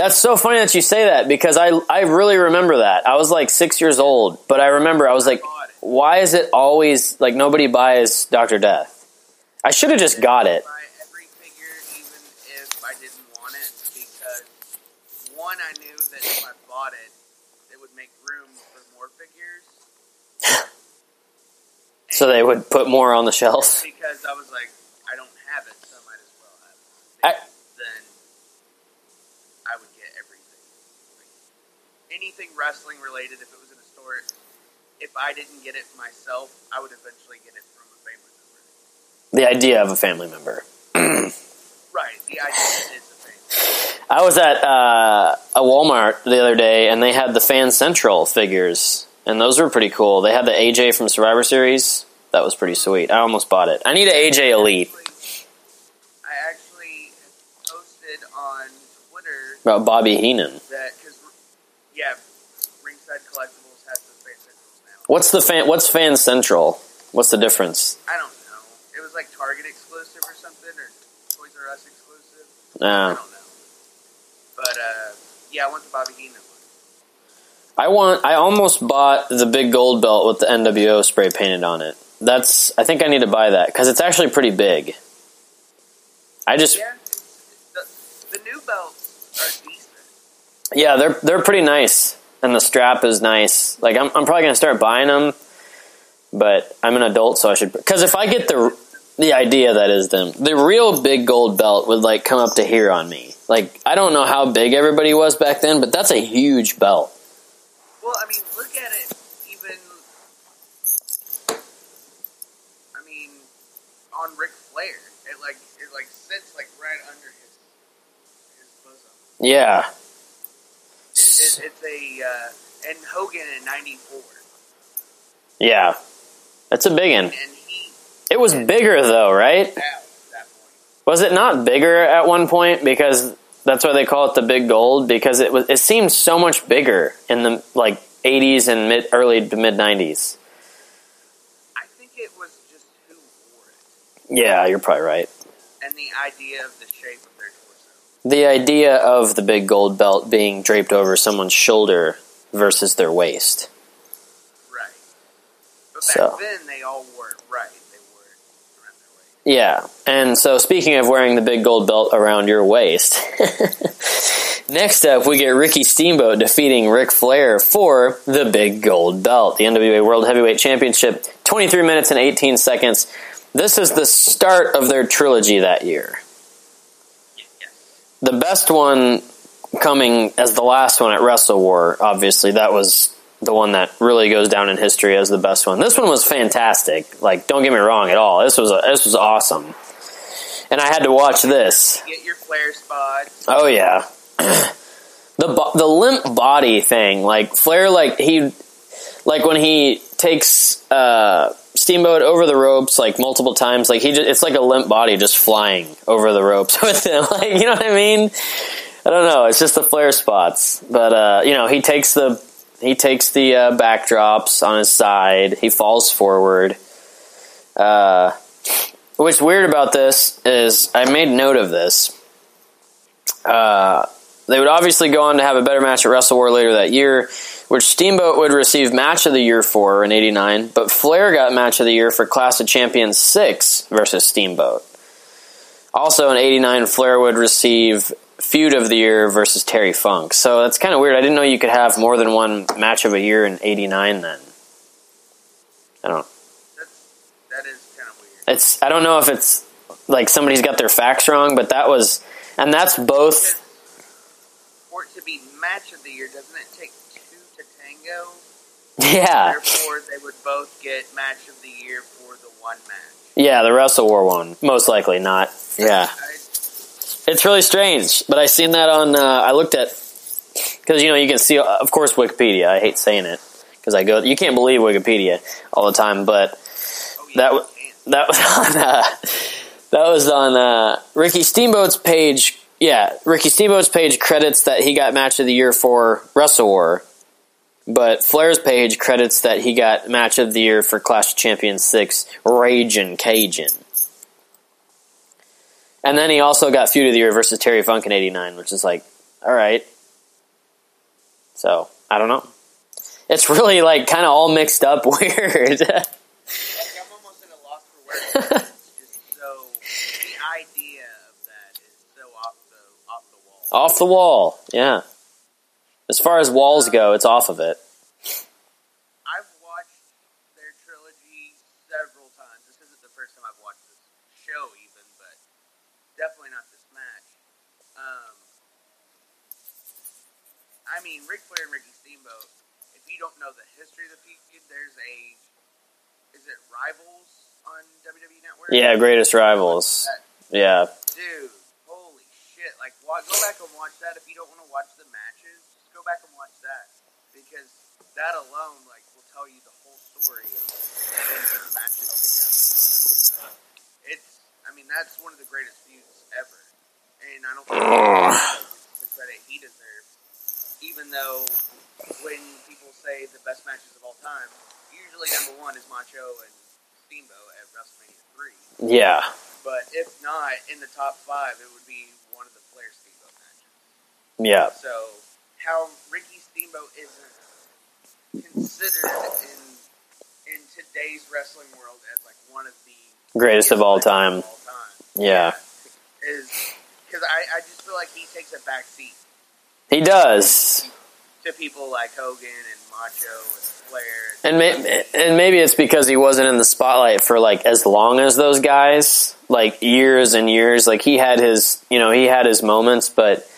that's so funny that you say that because I I really remember that. I was like six years old, but I remember I was like, why is it always like nobody buys Doctor Death? I should have just got it. buy every figure, even if I didn't want it, because one, I knew that if I bought it, it would make room for more figures. So they would put more on the shelf. Because I was like, I don't have it, so I might as well have it. I- then I would get everything. Like, anything wrestling related, if it was in a store, if I didn't get it myself, I would eventually get it from a family member. The idea of a family member. Right, the idea is a thing. I was at uh, a Walmart the other day, and they had the Fan Central figures, and those were pretty cool. They had the AJ from Survivor Series. That was pretty sweet. I almost bought it. I need an AJ Elite I actually posted on Twitter about Bobby Heenan. that yeah, Ringside Collectibles has the Fan Centrals now. What's the fan? What's Fan Central? What's the difference? I don't know. It was like Target exclusive or something, or Toys R Us exclusive. I Uh, don't know. But uh, yeah, I want the Bobby Heenan one. I want. I almost bought the big gold belt with the NWO spray painted on it. That's. I think I need to buy that because it's actually pretty big. I just. Yeah, the, the new belts are decent. Yeah, they're they're pretty nice, and the strap is nice. Like I'm, I'm probably gonna start buying them, but I'm an adult, so I should. Because if I get the the idea that is them, the real big gold belt would like come up to here on me. Like I don't know how big everybody was back then, but that's a huge belt. Well, I mean, look at it. Even, I mean, on Ric Flair, it like it like sits like right under his his bosom. Yeah, It, it, it's a uh, and Hogan in '94, yeah, that's a big one. and he It was bigger though, right? at that point. Was it not bigger at one point because that's why they call it the big gold because it was it seemed so much bigger in the like 80s and mid early to mid 90s. I think it was just who wore it Yeah, you're probably right. and the idea of the shape of their torso. The idea of the big gold belt being draped over someone's shoulder versus their waist. Right. But back So- then, they all wore it right. They wore it around their waist. Yeah. And so speaking of wearing the big gold belt around your waist, next up we get Ricky Steamboat defeating Ric Flair for the big gold belt, the NWA World Heavyweight Championship, 23 minutes and 18 seconds. This is the start of their trilogy that year. The best one coming as the last one at Wrestle War, obviously, that was the one that really goes down in history as the best one. This one was fantastic. Like, don't get me wrong at all. This was a, this was awesome. And I had to watch this. Get your Flair spots. Oh yeah, the bo- the limp body thing. Like Flair, like he, like when he takes uh, Steamboat over the ropes like multiple times. Like he, just, it's like a limp body just flying over the ropes with him. Like you know what I mean? I don't know. It's just the Flair spots, but uh, you know he takes the he takes the uh, backdrops on his side. He falls forward. Uh, what's weird about this is I made note of this. Uh, they would obviously go on to have a better match at Wrestle War later that year, which Steamboat would receive Match of the Year for in '89. But Flair got Match of the Year for Clash of Champions six versus Steamboat. Also in '89, Flair would receive Feud of the Year versus Terry Funk. So that's kind of weird. I didn't know you could have more than one Match of a Year in '89. Then I don't. That's that is kind of weird. It's I don't know if it's like somebody's got their facts wrong, but that was and that's both. Because for it to be match of the year, doesn't it take two to tango? Yeah, Therefore, they would both get match of the year for the one match. yeah, the Wrestle War one, most likely not. Yeah, I, it's really strange, but I seen that on. Uh, I looked at because you know you can see, of course, Wikipedia. I hate saying it because I go, you can't believe Wikipedia all the time, but oh, yeah, that you w- can. that was on uh, that was on uh, Ricky Steamboat's page. Yeah, Ricky Steamboat's page credits that he got match of the year for Wrestle War, but Flair's page credits that he got match of the year for Clash of Champions six Raging Cajun. And then he also got feud of the year versus Terry Funk in '89, which is like, all right. So I don't know. It's really like kind of all mixed up weird. Like, I'm almost at a loss for words. it's just so the idea of that is so off the off the wall. Off the wall, yeah. As far as walls go, it's off of it. I've watched their trilogy several times. This isn't the first time I've watched this show, even, but definitely not this match. Um, I mean, Ric Flair and Ricky Steamboat. If you don't know the history of the feud, there's a is it Rivals on WWE Network? Yeah, greatest rivals. Yeah, Dude, holy shit! Like, go back and watch that if you don't want to watch the matches. Just go back and watch that alone, like, will tell you the whole story of matches together. It's, I mean, that's one of the greatest feuds ever, and I don't think the credit he deserves. Even though when people say the best matches of all time, usually number one is Macho and Steamboat at WrestleMania three. Yeah. But if not in the top five, it would be one of the Flair Steamboat matches. Yeah. So how Ricky Steamboat isn't considered in in today's wrestling world as like one of the Greatest of all time. of all time Yeah. is because I, I just feel like he takes a back seat He does. to people like Hogan and Macho and Flair. And may- and maybe it's because he wasn't in the spotlight for like as long as those guys, like years and years. Like he had his, you know, he had his moments, but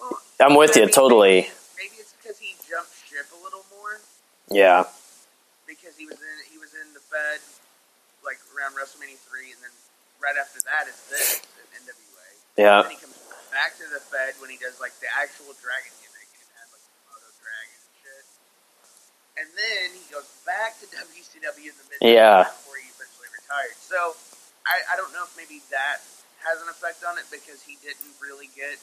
Well, I'm with you totally. Maybe, maybe it's because he jumped ship a little more Yeah. because he was in he was in the Fed like around WrestleMania three, and then right after that is this in NWA. Yeah. Then he comes back to the Fed when he does like the actual dragon gimmick and has like the Komodo Dragon and shit. And then he goes back to WCW in the mid Yeah. before he eventually retired. So I, I don't know if maybe that has an effect on it because he didn't really get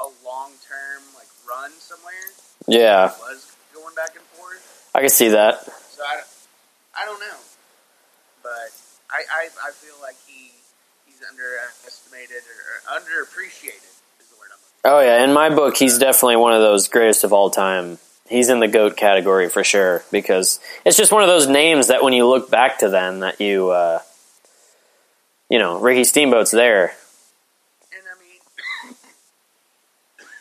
a long term like run somewhere. Yeah. Was going back and forth. I can see that. So I, don't- I don't know. But I, I, I feel like he he's underestimated or, underappreciated is the word I'm looking Oh yeah, in my book, he's definitely one of those greatest of all time. He's in the goat category for sure because it's just one of those names that when you look back to them, that you, uh, you know, Ricky Steamboat's there. And I mean,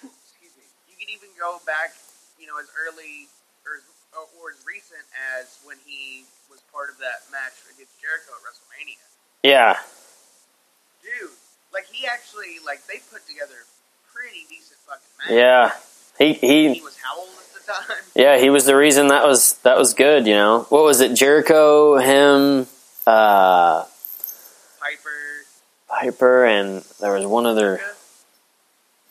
excuse me, you could even go back, you know, as early or, as- or as recent as when he was part of that match against Jericho at WrestleMania. Yeah, Dude, like he actually, like they put together pretty decent fucking match. yeah. He He he was how old at the time? yeah he was the reason that was that was good. You know what was it? Jericho, him, uh, Piper. Piper, and there was one other.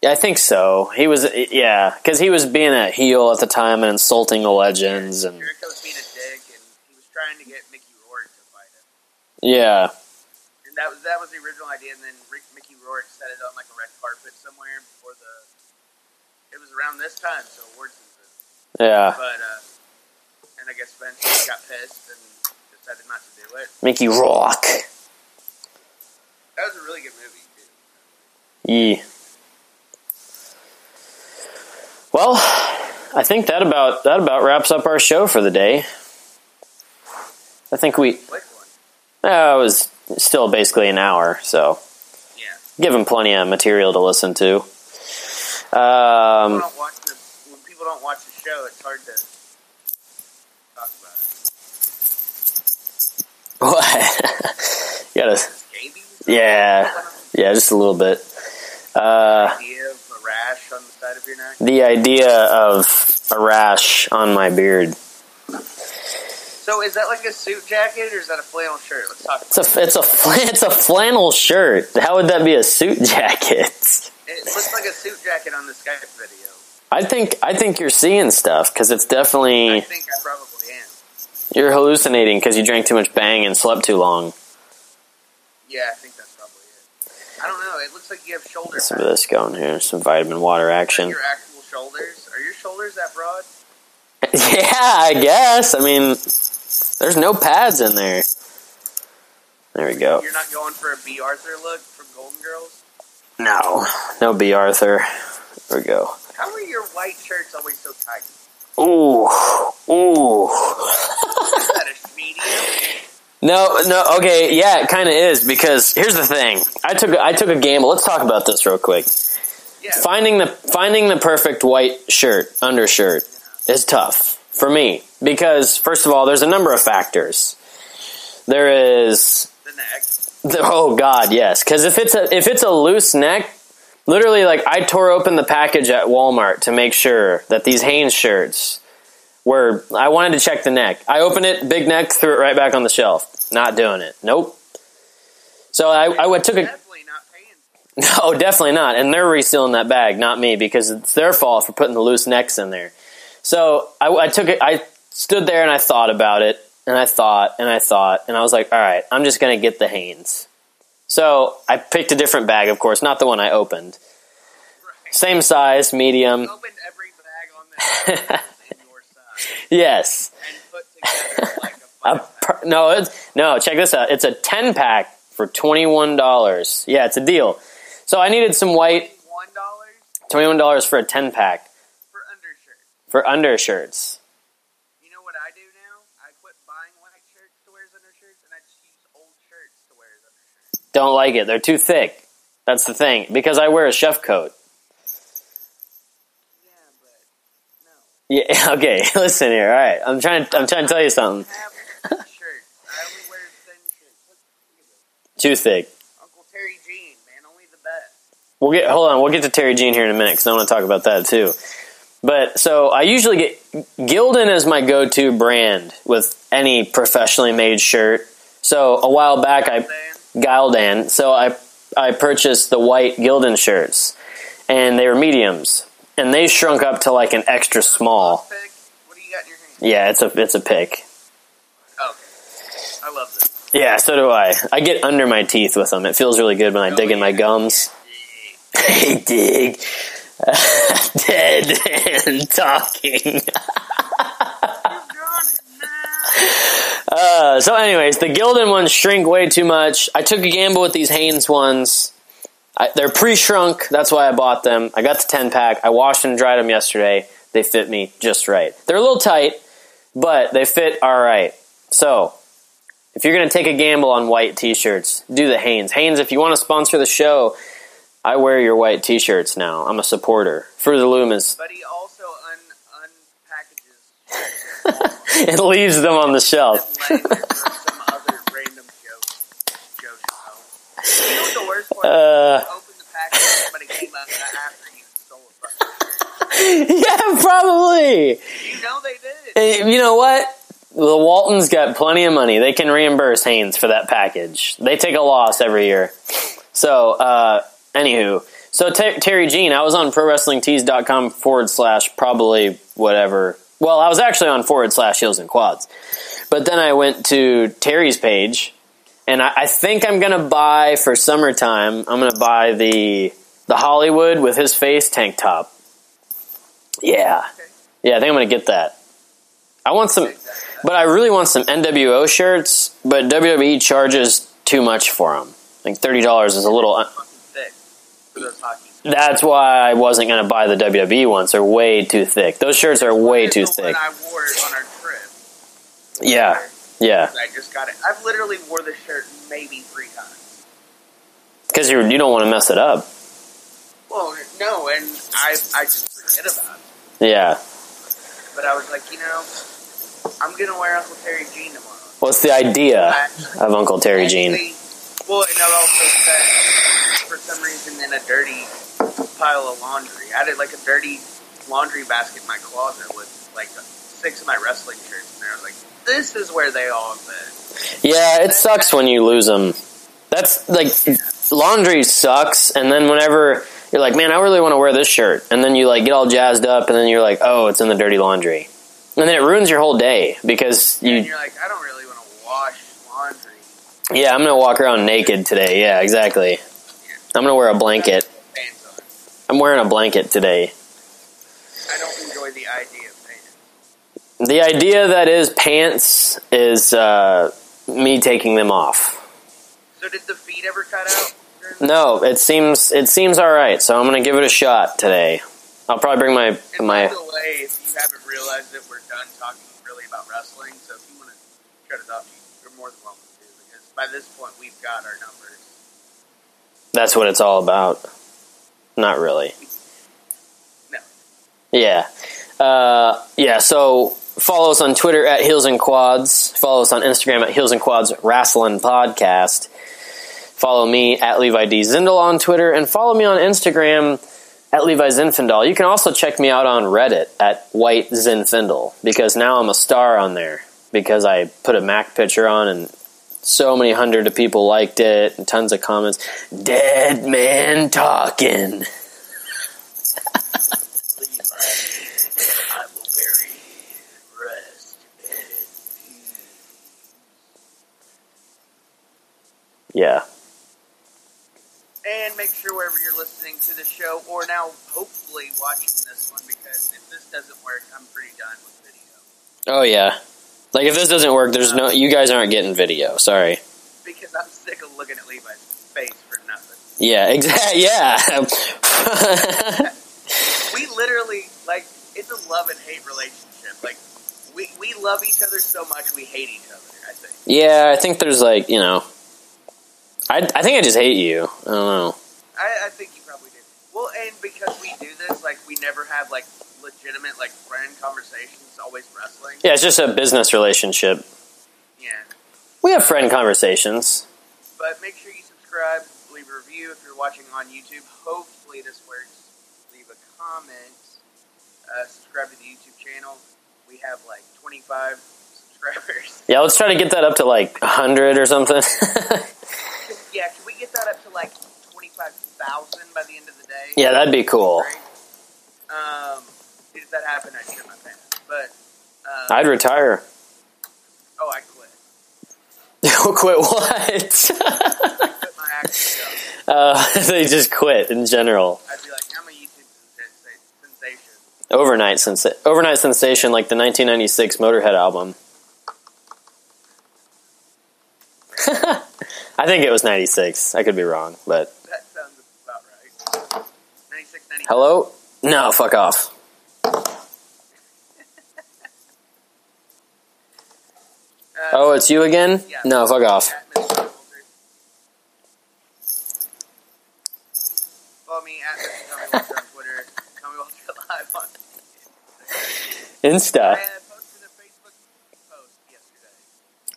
Yeah, I think so. He was yeah because he was being a heel at the time and insulting the legends and Jericho was being a dick, and he was trying to get Mickey Rourke to fight him. yeah And that was that was the original idea. And then Rick, Mickey Rourke set it on like a red carpet somewhere before the. It was around this time, so award season. yeah. But uh, and I guess Vince got pissed and decided not to do it. Mickey Rourke. That was a really good movie, too. Yeah. Well, I think that about that about wraps up our show for the day. I think we uh, it was still basically an hour, so Yeah. give them plenty of material to listen to. Um, the when people don't watch the show. It's hard to talk about it. what? you gotta, yeah, yeah, just a little bit. Uh, Idea of a rash on the side of your neck. the idea of a rash on my beard. So is that like a suit jacket or is that a flannel shirt? Let's talk. It's a it's a flan- it's a flannel shirt. How would that be a suit jacket? It looks like a suit jacket on the Skype video. I think I think you're seeing stuff because it's definitely. I think I probably am. you're hallucinating because you drank too much bang and slept too long. Yeah, I think that's probably it. I don't know. It looks like you have shoulder some of this going here. Some vitamin water action. Your actual shoulders. Are your shoulders that broad? yeah, I guess. I mean, there's no pads in there. There we go. You're not going for a Bea Arthur look from Golden Girls? No, no Bea Arthur. There we go. How are your white shirts always so tight? Ooh, ooh. Is that a medium? No, no. Okay, yeah, it kind of is because here's the thing. I took I took a gamble. Let's talk about this real quick. Yeah. Finding the finding the perfect white shirt undershirt is tough for me because first of all, there's a number of factors. There is The neck. the, oh god, yes, because if it's a if it's a loose neck, literally like I tore open the package at Walmart to make sure that these Hanes shirts were. I wanted to check the neck. I opened it, big neck, threw it right back on the shelf. Not doing it. Nope. So I, I would- took a Definitely not paying. no, definitely not. And they're resealing that bag, not me, because it's their fault for putting the loose necks in there. So I, I took it. I stood there and I thought about it, and I thought and I thought and I was like, all right, I'm just gonna get the Hanes. So I picked a different bag, of course, not the one I opened. Same size, medium. Opened every bag on that in your size Yes. and put together like a A five per- no, it's, no. Check this out. It's a ten pack for twenty one dollars. Yeah, it's a deal. So I needed some white. One dollar Twenty one dollars for a ten pack for undershirts. for undershirts. You know what I do now? I quit buying white shirts to wear as undershirts, and I just use old shirts to wear as undershirts. Don't like it. They're too thick. That's the thing. Because I wear a chef coat. Yeah, but no. Yeah. Okay. Listen here. All right. I'm trying. I'm trying to tell you something. I have shirts. I only wear thin shirts. Look, look at this. Too thick. Uncle Terry Gene, man, only the best. We'll get. Hold on. We'll get to Terry Gene here in a minute because I want to talk about that too. But so I usually get Gildan as my go-to brand with any professionally made shirt. So a while back I Gildan. So I I purchased the white Gildan shirts, and they were mediums, and they shrunk up to like an extra small. What do you got in your hand? Yeah, it's a it's a pick. Okay. I love this. Yeah, so do I. I get under my teeth with them. It feels really good when I dig in my gums. Hey, dig. Dead and talking. Uh, so, anyways, the Gildan ones shrink way too much. I took a gamble with these Hanes ones. I, they're pre-shrunk. That's why I bought them. I got the ten pack. I washed and dried them yesterday. They fit me just right. They're a little tight, but they fit all right. So, if you're going to take a gamble on white t-shirts, do the Hanes. Hanes, if you want to sponsor the show, I wear your white t-shirts now. I'm a supporter. For the Loom is But he also un unpackages it leaves them on the shelf. and lays it for some other random joke. Joe Schmo. You know what the worst part? Uh, is? Open the package and somebody came up after you stole it. from yeah, probably. you. Know they did. You know what? The Waltons got plenty of money. They can reimburse Hanes for that package. They take a loss every year. So, uh, anywho. So, Ter- Terry Gene, I was on ProWrestlingTees.com forward slash probably whatever. Well, I was actually on forward slash heels and quads. But then I went to Terry's page, and I, I think I'm going to buy for summertime, I'm going to buy the, the Hollywood with his face tank top. Yeah. Yeah, I think I'm going to get that. I want some, but I really want some NWO shirts, but WWE charges too much for them. Like $30 is a little. Un- thick for those hockey. That's why I wasn't going to buy the WWE ones. They're way too thick. Those shirts are way too thick. I wore on our trip. Yeah. Yeah. I just got it. I've literally wore this shirt maybe three times. Because you you don't want to mess it up. Well, no, and I I just forget about it. Yeah. But I was like, you know, I'm gonna wear Uncle Terry Gene tomorrow. What's the idea of Uncle Terry Gene? Well, and it also said for some reason in a dirty pile of laundry. I had like a dirty laundry basket in my closet with like six of my wrestling shirts in there. I was like, this is where they all fit. Yeah, it sucks when you lose them. That's like laundry sucks, and then whenever you're like, man, I really want to wear this shirt, and then you like get all jazzed up, and then you're like, oh, it's in the dirty laundry, and then it ruins your whole day because And you. you're like, I don't really want to wash laundry. Yeah, I'm gonna walk around naked today. Yeah, exactly. I'm gonna wear a blanket. I'm wearing a blanket today. I don't enjoy the idea of pants. The idea that is pants is uh, me taking them off. So did the feet ever cut out? No, it seems it seems all right. So I'm gonna give it a shot today. I'll probably bring my And my. by the way, if you haven't realized it, done talking really about wrestling. So if you want to shut it off, you- you're more than welcome to. Because by this point, we've got our numbers. That's what it's all about. Not really. No. Yeah. Uh, yeah, so follow us on Twitter at Heels and Quads. Follow us on Instagram at Heels and Quads Wrestling Podcast. Follow me at Levi D. Zindel on Twitter and follow me on Instagram at Levi Zinfandel. You can also check me out on Reddit at White Zinfandel because now I'm a star on there because I put a Mac picture on and so many hundred of people liked it and tons of comments. Dead man talking. yeah. And make sure wherever you're listening to the show, or now hopefully watching this one, because if this doesn't work, I'm pretty done with video. Oh yeah. Like if this doesn't work, there's no. You guys aren't getting video. Sorry. Because I'm sick of looking at Levi's face for nothing. Yeah. Exactly. Yeah. We literally, like, it's a love and hate relationship. Like, we, we love each other so much, we hate each other, I think. yeah. I think there's like you know. I I think I just hate you. I don't know. I, I think you probably do. Well, and because we do this, like, we never have, like, legitimate, like, friend conversations, always wrestling. Yeah, it's just a business relationship. Yeah. We have friend conversations. But make sure you subscribe, leave a review if you're watching on YouTube. Hopefully this works. Leave a comment. Uh, subscribe to the YouTube channel. We have like 25 subscribers. Yeah, let's try to get that up to like hundred or something. yeah, can we get that up to like 25,000 by the end of the day? yeah, that'd be cool. Um, if that happened, I'd shit my pants. But, uh, I'd retire. oh, I quit. quit what? I quit job. uh, they just quit in general. I'd be like, I'm a YouTube sensation. Overnight sensa- overnight sensation, like the 1996 Motorhead album. I think it was 96. I could be wrong, but That sounds about right. 96, 97. hello? No, fuck off. Uh, Oh, it's you again? Yeah. No, fuck off. At Mr. Tommy Walter. Follow me at. Tommy Walter on Twitter. Tommy Walter Live on. Insta. I uh, posted a Facebook post yesterday.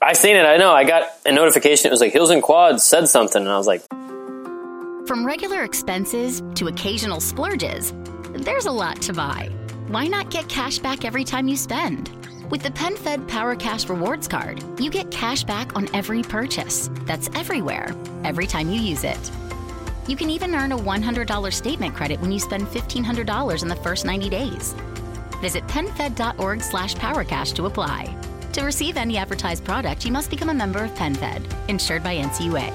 I seen it. I know. I got a notification. It was like Hills and Quads said something, and I was like, From regular expenses to occasional splurges, there's a lot to buy. Why not get cash back every time you spend? With the PenFed Power Cash Rewards Card, you get cash back on every purchase. That's everywhere, every time you use it. You can even earn a $100 statement credit when you spend $1,500 in the first 90 days. Visit penfed.org slash powercash to apply. To receive any advertised product, you must become a member of PenFed, insured by NCUA.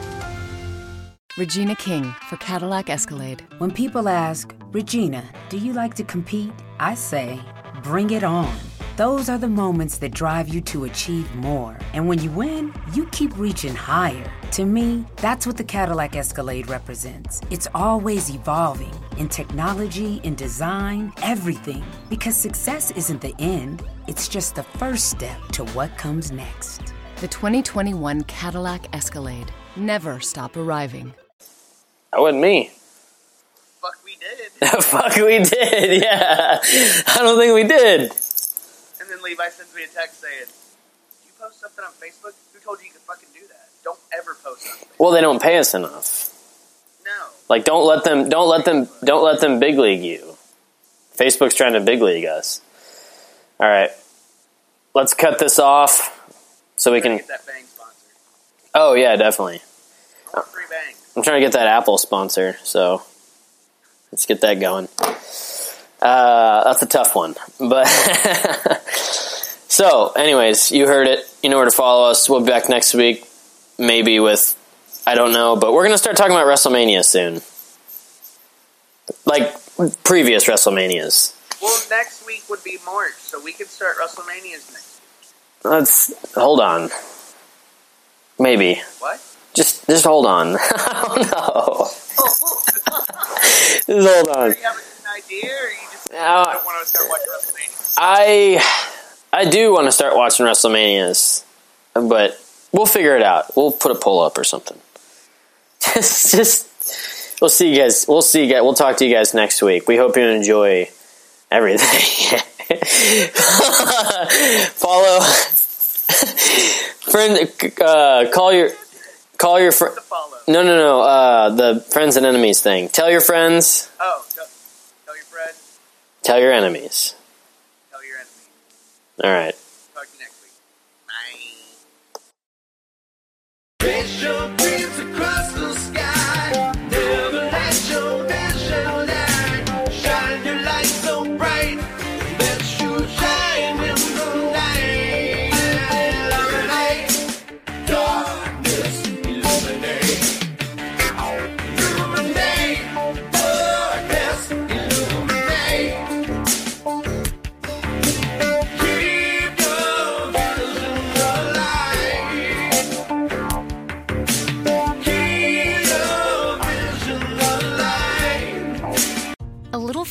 Regina King for Cadillac Escalade. When people ask, Regina, do you like to compete? I say, bring it on. Those are the moments that drive you to achieve more. And when you win, you keep reaching higher. To me, that's what the Cadillac Escalade represents. It's always evolving in technology, in design, everything. Because success isn't the end, it's just the first step to what comes next. The 2021 Cadillac Escalade. Never stop arriving. that wasn't me. Fuck, we did. Fuck, we did. Yeah. I don't think we did. Levi sends me a text saying, "Did you post something on Facebook? Who told you you could fucking do that? Don't ever post something." Well, they don't pay us enough. No. Like, don't let them, don't let them, don't let them big league you. Facebook's trying to big league us. All right. Let's cut this off so we can. Get that bang sponsor. Oh, yeah, definitely. I want free bangs. I'm trying to get that Apple sponsor, so let's get that going. Uh, that's a tough one, but so, anyways, you heard it. You know where to follow us. We'll be back next week, maybe with I don't know, but we're gonna start talking about WrestleMania soon, like previous WrestleManias. Well, next week would be March, so we could start WrestleManias next. Let's hold on. Maybe What? just just hold on. I don't know. Just hold on. Do you have an idea, or you just Uh, don't want to start watching WrestleMania? I I do want to start watching WrestleManias, but we'll figure it out. We'll put a poll up or something. Just just we'll see you guys. We'll see you guys. We'll talk to you guys next week. We hope you enjoy everything. Follow friend. Uh, call your call your friend. No, no, no. Uh, the friends and enemies thing. Tell your friends. Oh, tell, tell your friend, Tell your enemies. tell your enemy. All right. Talk to you next week. Bye.